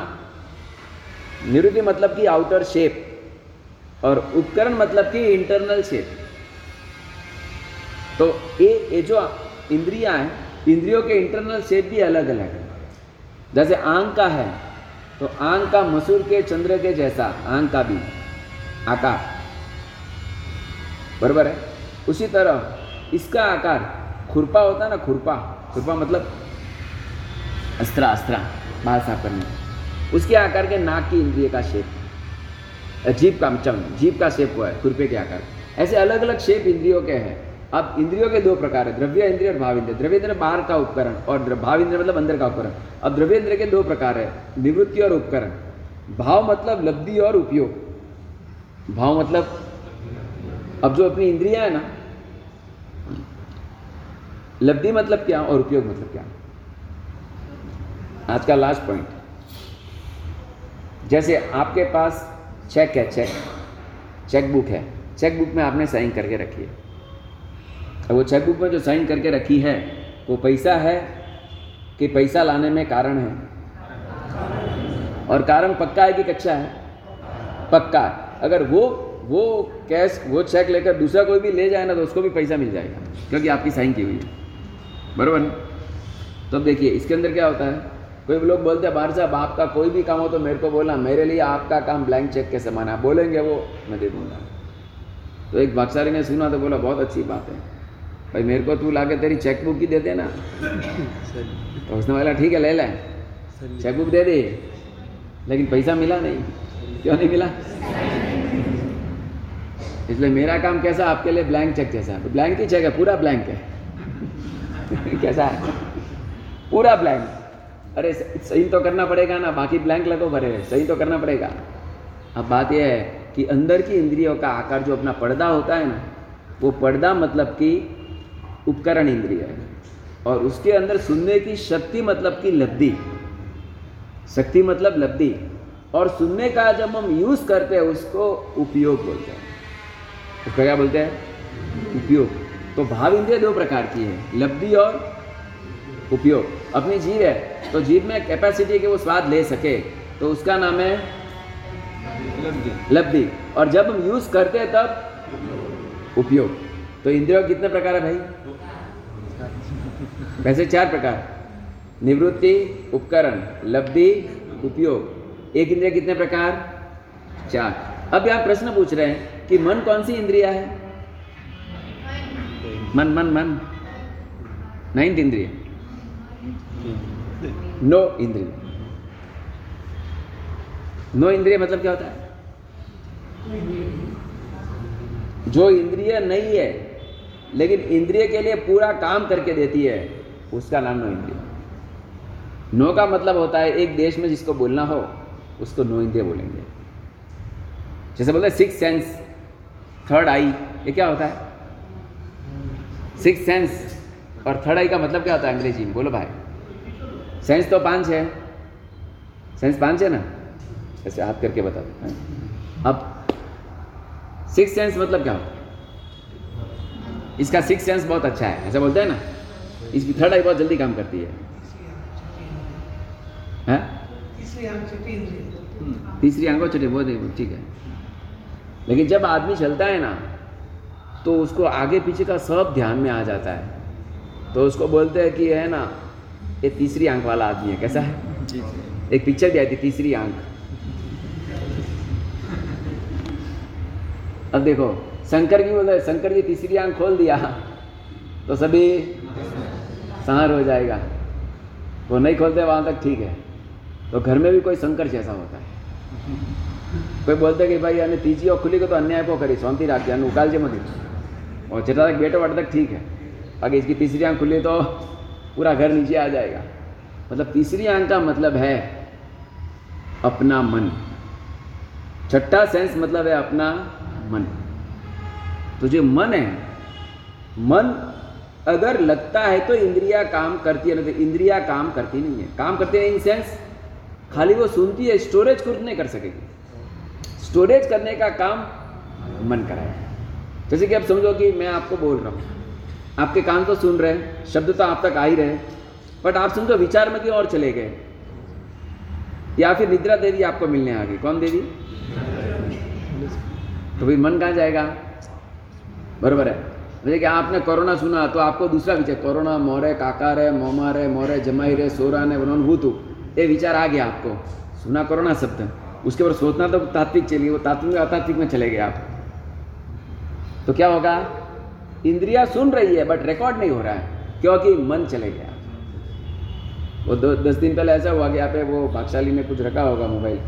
निवृत्ति मतलब की आउटर शेप और उपकरण मतलब की इंटरनल शेप तो ये ये जो इंद्रिया है, इंद्रियों के इंटरनल शेप भी अलग अलग है। जैसे आँख का है तो आँख का मसूर के चंद्र के जैसा, आंग का भी। आकार। बराबर है? उसी तरह इसका आकार खुरपा होता ना, खुरपा। खुरपा मतलब अस्त्रा अस्त्रा, बाल साफ़ करने। उसके आकार के नाक की इंद्रिय का शेप जीप का, चम जीप का शेप हुआ है, खुरपे के आकार। ऐसे अलग अलग शेप इंद्रियों के हैं। अब इंद्रियों के दो प्रकार है, द्रव्य इंद्रिय और भाव इंद्रिय। द्रव्य इंद्रिय बाहर का उपकरण और भाव इंद्रिय मतलब अंदर का उपकरण। अब द्रव्य इंद्रिय के दो प्रकार है, निवृत्ति और उपकरण। भाव मतलब लब्धि और उपयोग। भाव मतलब अब जो अपनी इंद्रिया है ना, लब्धि मतलब क्या और उपयोग मतलब क्या? आज का लास्ट पॉइंट जैसे आपके पास चेक है चेक चेकबुक है। चेक बुक में आपने साइन करके रखी है। अब वो चेक बुक में जो साइन करके रखी है, वो पैसा है कि पैसा लाने में कारण है? और कारण पक्का है कि कच्चा है? पक्का अगर वो वो कैश वो चेक लेकर दूसरा कोई भी ले जाए ना तो उसको भी पैसा मिल जाएगा, क्योंकि आपकी साइन की हुई है। बराबर? तो अब देखिए, इसके अंदर क्या होता है? कोई लोग बोलते हैं बाहर साहब, आपका कोई भी काम हो तो मेरे को बोलना। मेरे लिए आपका काम ब्लैंक चेक के समान है। बोलेंगे वो, मैं दे दूँगा। तो एक भागशाली ने सुना तो बोला, बहुत अच्छी बात है। भाई मेरे को तू ला के तेरी चेकबुक ही दे देना। तो उसने बोला, ठीक है, ले लें। चेक बुक दे दे। लेकिन पैसा मिला नहीं। क्यों नहीं मिला? इसलिए मेरा काम कैसा, आपके लिए ब्लैंक चेक जैसा है। ब्लैंक ही चेक है, पूरा ब्लैंक है। [LAUGHS] कैसा है? पूरा ब्लैंक अरे, सही तो करना पड़ेगा ना, बाकी ब्लैंक लगो भरे। सही तो करना पड़ेगा। अब बात यह है कि अंदर की इंद्रियों का आकार जो अपना पर्दा होता है ना, वो पर्दा मतलब कि उपकरण इंद्रिय है। और उसके अंदर सुनने की शक्ति मतलब की लब्धि। शक्ति मतलब लब्धि। और सुनने का जब हम यूज़ करते हैं उसको उपयोग बोलते हैं। उसका क्या बोलते हैं? उपयोग। तो भाव इंद्रिय दो प्रकार की है लब्धि और उपयोग। अपनी जीव है तो जीव में कैपेसिटी के वो स्वाद ले सके तो उसका नाम है लब्धि। और जब हम यूज़ करते हैं तब उपयोग। तो इंद्रियों कितने प्रकार है भाई? वैसे चार प्रकार। निवृत्ति, उपकरण, लब्धि, उपयोग। एक इंद्रिया कितने प्रकार? चार। अब आप प्रश्न पूछ रहे हैं कि मन कौन सी इंद्रिया है? मन मन मन। नाइन्थ इंद्रिय। नो इंद्रिय। नो इंद्रिय मतलब क्या होता है? जो इंद्रिय नहीं है, लेकिन इंद्रिय के लिए पूरा काम करके देती है। उसका नाम नो इंद्रिय नो का मतलब होता है एक देश में जिसको बोलना हो, उसको नो इंद्रिय बोलेंगे। जैसे बोलते हैं सिक्स सेंस थर्ड आई ये क्या होता है? सिक्स सेंस और थर्ड आई का मतलब क्या होता है अंग्रेज़ी में? बोलो भाई। सेंस तो पाँच है। सेंस पाँच है ना? ऐसे हाथ करके बता दो। अब सिक्स सेंस मतलब क्या होता है? इसका सिक्स सेंस बहुत अच्छा है। ऐसा बोलते हैं ना? इसकी थर्ड आई बहुत जल्दी काम करती है। हाँ? तीसरी आँखों छोटी बहुत ठीक है। लेकिन जब आदमी चलता है ना तो उसको आगे पीछे का सब ध्यान में आ जाता है। तो उसको बोलते हैं कि है ना ये तीसरी आँख वाला आदमी है कैसा है? एक पिक्चर भी आई थी तीसरी आँख। अब देखो शंकर की बोलते शंकर जी तीसरी आँख खोल दिया। तो सभी सहार हो जाएगा। वो नहीं खोलते, वहाँ तक ठीक है। तो घर में भी कोई शंकर जैसा होता है। कोई बोलते कि भाई अने तीजी और खुली को तो अन्याय को करी, शांति राख दिया उकाल जे मत और जितना तक बेटो वाटे तक ठीक है। बाकी इसकी तीसरी आँख खुली तो पूरा घर नीचे आ जाएगा। मतलब तीसरी आँख का मतलब है अपना मन। छठा सेंस मतलब है अपना मन। तो जो मन है, मन अगर लगता है तो इंद्रिया काम करती है, नहीं तो इंद्रिया काम करती नहीं है। काम करती है इन सेंस खाली वो सुनती है स्टोरेज कुछ नहीं कर सकेगी। स्टोरेज करने का काम मन कराए। जैसे कि आप समझो कि मैं आपको बोल रहा हूँ। आपके कान तो सुन रहे हैं, शब्द तो आप तक आ ही रहे बट आप समझो विचार में क्यों और चले गए? या फिर निद्रा देवी आपको मिलने आ गई। कौन देवी? तो फिर मन कहाँ जाएगा? बरबर है। जैसे कि आपने कोरोना सुना? तो आपको दूसरा विचार, कोरोना मोरे, काका रे, मोमा रे, मोरे, जमाई रे, सोरा ने बनोन भूतू, ये विचार आ गया आपको। सुना कोरोना शब्द। उसके ऊपर सोचना तो तात्विक चलिए, वो तात्विक अतात्विक में चले गए आप। तो क्या होगा? इंद्रिया सुन रही है बट रिकॉर्ड नहीं हो रहा है, क्योंकि मन चले गया। वो दो, दस दिन पहले ऐसा हुआ कि यहाँ पे वो भागशाली ने कुछ रखा होगा मोबाइल।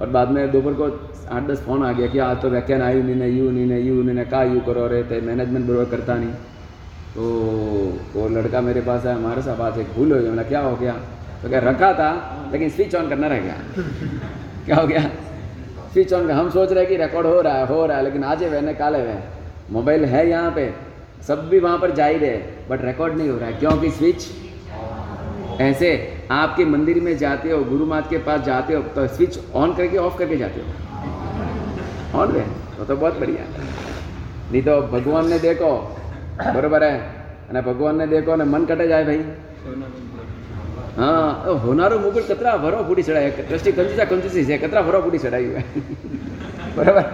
और बाद में दोपहर को आठ दस फ़ोन आ गया कि आज तो व्याख्यान आयु नहीं ने यू नहीं ने यू नहीं ने का यू करो रहे थे मैनेजमेंट बरबर करता नहीं। तो वो लड़का मेरे पास है हमारे साथ बात एक भूल हो गई मैंने क्या हो गया? तो क्या रखा था, लेकिन स्विच ऑन करना रह गया। [LAUGHS] क्या हो गया? स्विच ऑन हम सोच रहे कि रिकॉर्ड हो रहा है, हो रहा है, लेकिन आज वह काले वह। मोबाइल है यहाँ पे, सब भी वहाँ पर जा ही रहे बट रिकॉर्ड नहीं हो रहा है, क्योंकि स्विच ऐसे आपके मंदिर में जाते हो गुरु मात के पास जाते हो तो स्विच ऑन करके ऑफ करके जाते हो ऑन रहे तो तो बहुत बढ़िया नहीं तो भगवान ने देखो बराबर है અને ભગવાનને દેખો ને મન કટે જાય ભાઈ હા હોનારો મુગટ કતરા ભરો ફૂટી ચડાય દ્રષ્ટિ કંજુસા કંજુસી છે કતરા ભરો ફૂટી ચડાયું है बराबर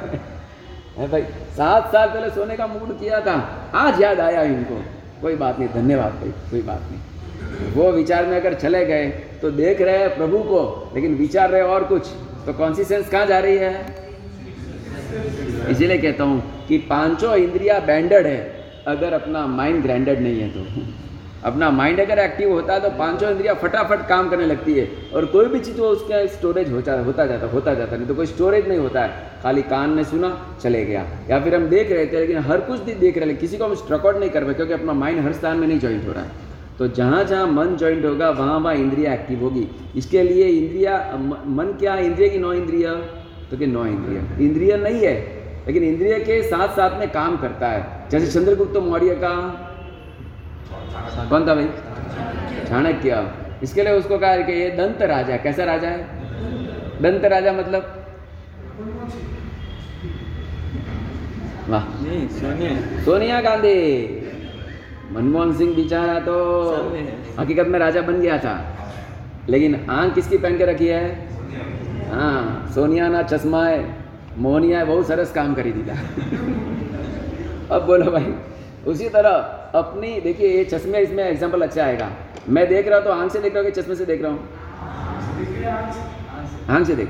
है भाई सात साल पहले सोने का मुकुट किया था आज याद आया इनको कोई बात नहीं धन्यवाद भाई कोई बात नहीं वो विचार में अगर चले गए तो देख रहे हैं प्रभु को, लेकिन विचार रहे और कुछ तो कौन सी सेंस कहाँ जा रही है? इसीलिए कहता हूँ कि पाँचों इंद्रिया बैंडेड है। अगर अपना माइंड ग्रैंडेड नहीं है तो। अपना माइंड अगर एक्टिव होता है तो पाँचों इंद्रिया फटाफट काम करने लगती है। और कोई भी चीज़ वो उसका स्टोरेज होता होता जाता होता जाता, नहीं तो कोई स्टोरेज नहीं होता है। खाली कान ने सुना, चले गया। या फिर हम देख रहे थे, लेकिन हर कुछ देख रहे हैं किसी को हम रिकॉर्ड नहीं कर पाए क्योंकि अपना माइंड हर स्थान में नहीं ज्वाइंट हो रहा है। तो जहाँ जहाँ मन ज्वाइंट होगा वहाँ वहाँ इंद्रिया एक्टिव होगी। इसके लिए इंद्रिया मन क्या इंद्रिय की नौ इंद्रिया। तो कि नौ इंद्रिया। इंद्रिय नहीं है लेकिन इंद्रिय के साथ साथ में काम करता है। जैसे चंद्रगुप्त मौर्य का। कौन था भाई? चाणक्य। इसके लिए उसको कहा कि ये दंत राजा है। कैसा राजा है? दंत राजा मतलब? वाह। सोनिया गांधी। मनमोहन सिंह बेचारा तो हकीकत में राजा बन गया था। लेकिन आँख किसकी पहन के रखी है? हाँ सोनिया ना चश्मा है मोहनिया है बहुत सरस काम करी दी था। [LAUGHS] अब बोलो भाई उसी तरह अपनी देखिए ये चश्मे इसमें एग्ज़ाम्पल अच्छा आएगा। मैं देख रहा हूँ तो आँख से देख रहा हूँ कि चश्मे से देख रहा हूँ? आँख से देख।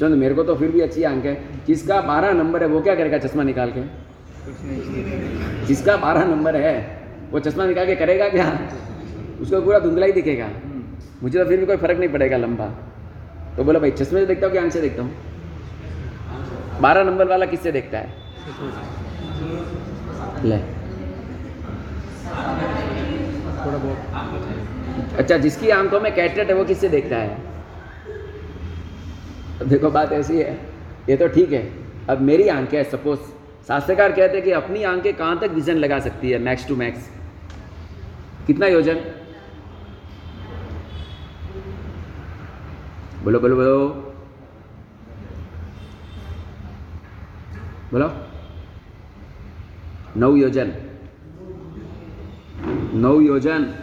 चलो मेरे को तो फिर भी अच्छी आँख है। जिसका बारह नंबर है वो क्या करेगा चश्मा निकाल के? कुछ नहीं। जिसका बारह नंबर है, वो चश्मा निकाल के करेगा क्या? उसको पूरा धुंधला ही दिखेगा। मुझे तो फिर भी कोई फ़र्क नहीं पड़ेगा लंबा। तो बोला, भाई, चश्मे से देखता हूँ कि आँख से देखता हूँ? बारह नंबर वाला किससे देखता है? ले। अच्छा जिसकी आँखों में कैटरेट है, वो किससे देखता है? देखो, बात ऐसी है। ये तो ठीक है। अब मेरी आँखें सपोज़ शास्त्रकार कहते हैं कि अपनी आँखें कहाँ तक विजन लगा सकती है मैक्स टू मैक्स कितना योजन? बोलो बोलो बोलो। बोलो। नौ योजन। नौ योजन।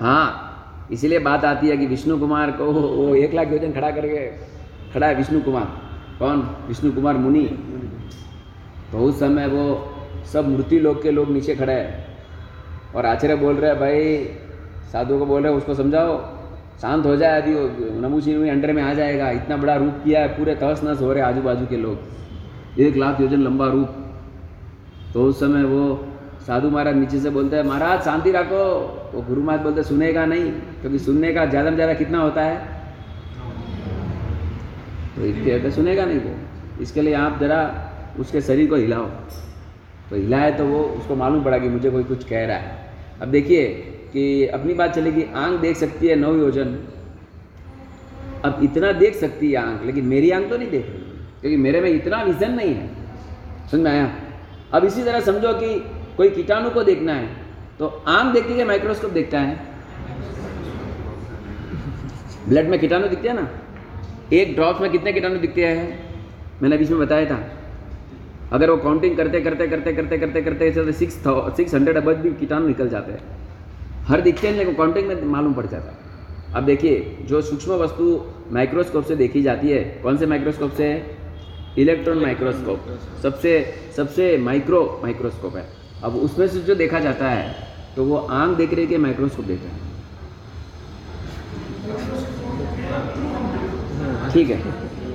हाँ इसीलिए बात आती है कि विष्णु कुमार को वो एक लाख योजन खड़ा करके, खड़ा है विष्णु कुमार। कौन? विष्णु कुमार मुनि। तो उस समय वो सब मूर्ति लोग के लोग नीचे खड़े हैं। और आचार्य बोल रहे हैं, भाई, साधु को बोल रहे हैं, उसको समझाओ। शांत हो जाए अभी नमूची अंडर में आ जाएगा। इतना बड़ा रूप किया है, पूरे तहस नहस हो रहे आजू बाजू के लोग। एक लाख योजन लंबा रूप। तो उस समय वो साधु महाराज नीचे से बोलते हैं, महाराज, शांति रखो। वो गुरु महाराज बोलते सुनेगा नहीं, क्योंकि सुनने का ज़्यादा में ज़्यादा कितना होता है? तो इतने सुनेगा नहीं वो। इसके लिए आप जरा उसके शरीर को हिलाओ। तो हिलाए तो वो, उसको मालूम पड़ा कि मुझे कोई कुछ कह रहा है। अब देखिए कि अपनी बात चलेगी आँख देख सकती है नौ योजन अब इतना देख सकती है आँख, लेकिन मेरी आँख तो नहीं देख रही। क्योंकि मेरे में इतना विजन नहीं है। समझ में आया? अब इसी तरह समझो कि कोई कीटाणु को देखना है तो आँख देखती है माइक्रोस्कोप देखता है। ब्लड में कीटाणु दिखते हैं ना? एक ड्रॉप में कितने कीटाणु दिखते हैं? मैंने बीच में बताया था। अगर वो काउंटिंग करते करते करते करते करते करते चलते सिक्स सिक्स हंड्रेड अबज भी कीटाणु निकल जाते हैं। हर दिखते हैं लेकिन काउंटिंग में मालूम पड़ जाता है। अब देखिए जो सूक्ष्म वस्तु माइक्रोस्कोप से देखी जाती है कौन से माइक्रोस्कोप से है? इलेक्ट्रॉन माइक्रोस्कोप सबसे सबसे माइक्रो माइक्रोस्कोप है। अब उसमें से जो देखा जाता है तो वो आँख देख रही है कि माइक्रोस्कोप देख रहा है। ठीक है।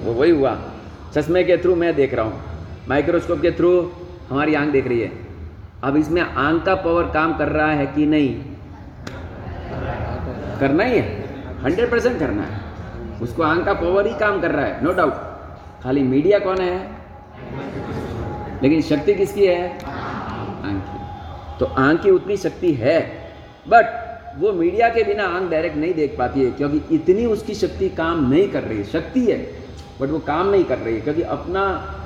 वो वही हुआ। चश्मे के थ्रू मैं देख रहा हूँ। माइक्रोस्कोप के थ्रू हमारी आँख देख रही है। अब इसमें आँख का पावर काम कर रहा है कि नहीं? करना ही है। हंड्रेड परसेंट करना है। उसको आँख का पावर ही काम कर रहा है नो डाउट खाली मीडिया कौन है? लेकिन शक्ति किसकी है? आँख की। तो आँख की उतनी शक्ति है बट वो मीडिया के बिना आँख डायरेक्ट नहीं देख पाती है, क्योंकि इतनी उसकी शक्ति काम नहीं कर रही है। शक्ति है बट वो काम नहीं कर रही है, क्योंकि अपना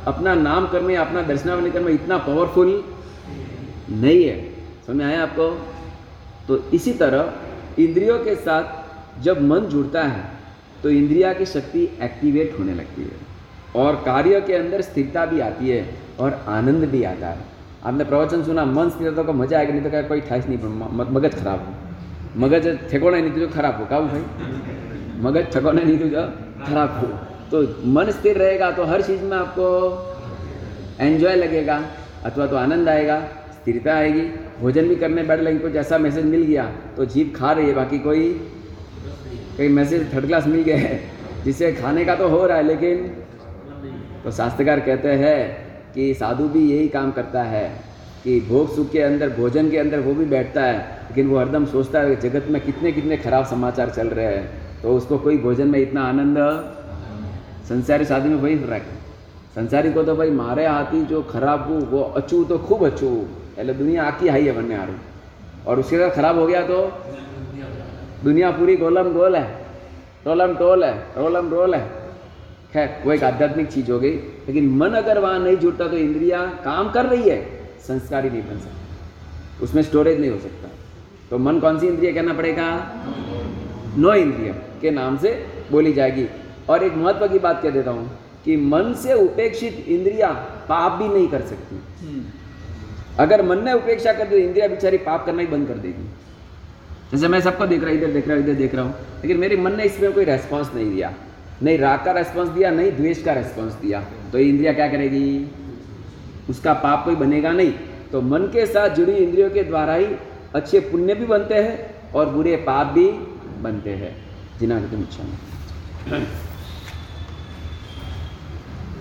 अपना नाम करने अपना दर्शनावली करने इतना पावरफुल नहीं है। समझ आया आपको? तो इसी तरह इंद्रियों के साथ जब मन जुड़ता है तो इंद्रिया की शक्ति एक्टिवेट होने लगती है। और कार्य के अंदर स्थिरता भी आती है और आनंद भी आता है। आपने प्रवचन सुना, मन स्थिर तो का मज़ा आएगा, नहीं तो क्या कोई ठाइस नहीं मगज खराब हो। मगज ठेकोना नहीं तो खराब हो काबू भाई? मगज ठेकोना नहीं तो खराब हो। तो मन स्थिर रहेगा तो हर चीज़ में आपको एंजॉय लगेगा अथवा तो आनंद आएगा, स्थिरता आएगी। भोजन भी करने बैठ लेकिन कुछ ऐसा मैसेज मिल गया तो जीप खा रही है, बाकी कोई कोई मैसेज थर्ड क्लास मिल गया है, जिससे खाने का तो हो रहा है, लेकिन तो शास्त्रकार कहते हैं कि साधु भी यही काम करता है कि भोग सुख के अंदर, भोजन के अंदर वो भी बैठता है, लेकिन वो हरदम सोचता है, जगत में कितने कितने खराब समाचार चल रहे हैं तो उसको कोई भोजन में इतना आनंद સંસારી સાધીનું ભાઈ રાખે સંસારી કો તો ભાઈ મારે હાથી जो खराब हो वो अच्छू तो खूब अच्छू એટલે दुनिया आकी हाई है बनने आ और उसके साथ खराब हो गया तो दुनिया पूरी गोलम गोल है टोलम टोल है रोलम रोल है खैर वो एक आध्यात्मिक चीज हो गई लेकिन मन अगर वहाँ नहीं जुड़ता तो इंद्रिया काम कर रही है संस्कारी नहीं बन सकता उसमें स्टोरेज नहीं हो सकता तो मन कौन सी इंद्रिय कहना पड़ेगा नौ इंद्रिय के नाम से बोली जाएगी और एक महत्व की बात कह देता हूँ कि मन से उपेक्षित इंद्रिया पाप भी नहीं कर सकती। हम्म, अगर मन ने उपेक्षा कर दी इंद्रिया बेचारी पाप करना ही बंद कर देगी। जैसे मैं सबको देख रहा हूँ इधर देख रहा हूँ इधर देख रहा हूँ लेकिन मेरे मन ने इसमें कोई रेस्पॉन्स नहीं दिया। नहीं राग का रेस्पॉन्स दिया नहीं द्वेष का रेस्पॉन्स दिया। तो ये इंद्रिया क्या करेगी? उसका पाप कोई बनेगा नहीं। तो मन के साथ जुड़ी इंद्रियों के द्वारा ही अच्छे पुण्य भी बनते हैं और बुरे पाप भी बनते हैं। जिना तुम इच्छा में।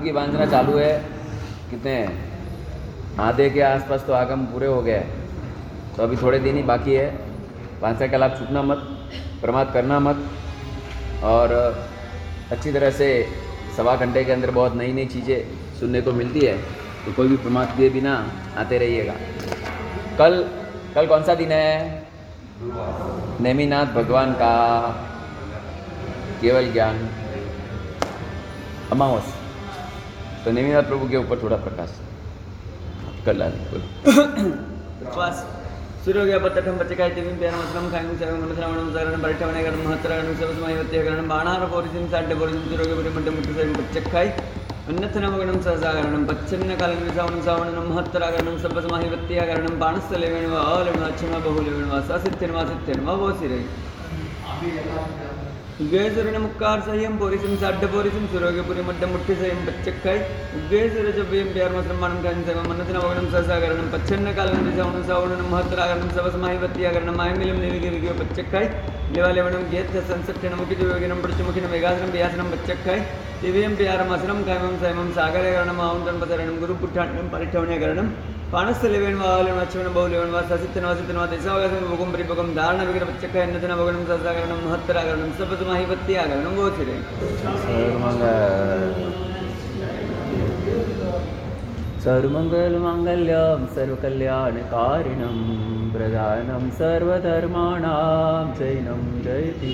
की वांछना चालू है। कितने? आधे के आसपास तो आगम पूरे हो गए। तो अभी थोड़े दिन ही बाकी है। वांछना का लाभ छूटना मत, प्रमाद करना मत। और अच्छी तरह से सवा घंटे के अंदर बहुत नई नई चीज़ें सुनने को मिलती है। तो कोई भी प्रमाद दिए बिना आते रहिएगा। कल कल कौन सा दिन है? नेमीनाथ भगवान का केवल ज्ञान। अमावस। तो नेमिनाथ प्रभु के ऊपर थोड़ा प्रकाश। कर ला उपवास सूर्य गया पत्तठम पच्चकाय तिविं प्यानमस्त्रम खायं सेवं मनसरावणं सरणं परिठवनेकरणं महत्तरणं सवसमयवत्यकरणं बाणार पोरिसिं साड्ड पोरिसिं सूर्योगे मट्टं मुट्टसैं पच्चक्काय अन्यथनमगणं सहसाकरणं पच्छन्नकालं विसावणं सावणं महत्तराकरणं सब्बसमाहिवत्याकरणं बाणस्थलेवेण वा अलेवेण अच्छमा बहुलेवेण वा யுகேஸ்வரனை முக்கார் செய்யும் பொரிசும் சட்ட பொரிசும் சுரோகபுரி மட்டம் முட்டி செய்யும் பச்சக்காய் யுகேஸ்வர செவ்வியம் பேர்மசிரமானம் கஞ்சவம் மன்னத்தின் அவகணம் சசாகரணம் பச்சென்ன காலந்தி சவுனம் சவுனம் மகத்திராகரணம் சவசமாயவத்தியாகரணம் மயமிலும் நிறுகிருகிய பச்சக்காய் லிவாலிவனம் கேத்த சன்சட்டனம் முக்கிட்டு யோகினம் பிடிச்சு முக்கினம் விகாசனம் வியாசனம் பச்சக்காய் திவ்யம் பியாரம் அசுரம் கைமம் சைமம் சாகரகரணம் ஆவுந்தன் பசரணம் குரு புட்டாண்டம் பரிட்டவனியகரணம் आहुन्तं पतरणं गुरुपुट्ठाण्डं परिठवनीकरणं पाणस्थलेवेण वा आलेण अच्छवण बहुलेवण वा ससित्यन वासित्यन वा देशावगासं भोगं परिभोगं धारण विग्रहपच्चक्क अन्नतन भगणं सहसाकरणं महत्तराकरणं सपसमाहिपत्याकरणं गोचरे सर्वमङ्गल माङ्गल्यं सर्वकल्याणकारिणं प्रधानं सर्वधर्माणां जैनं जयति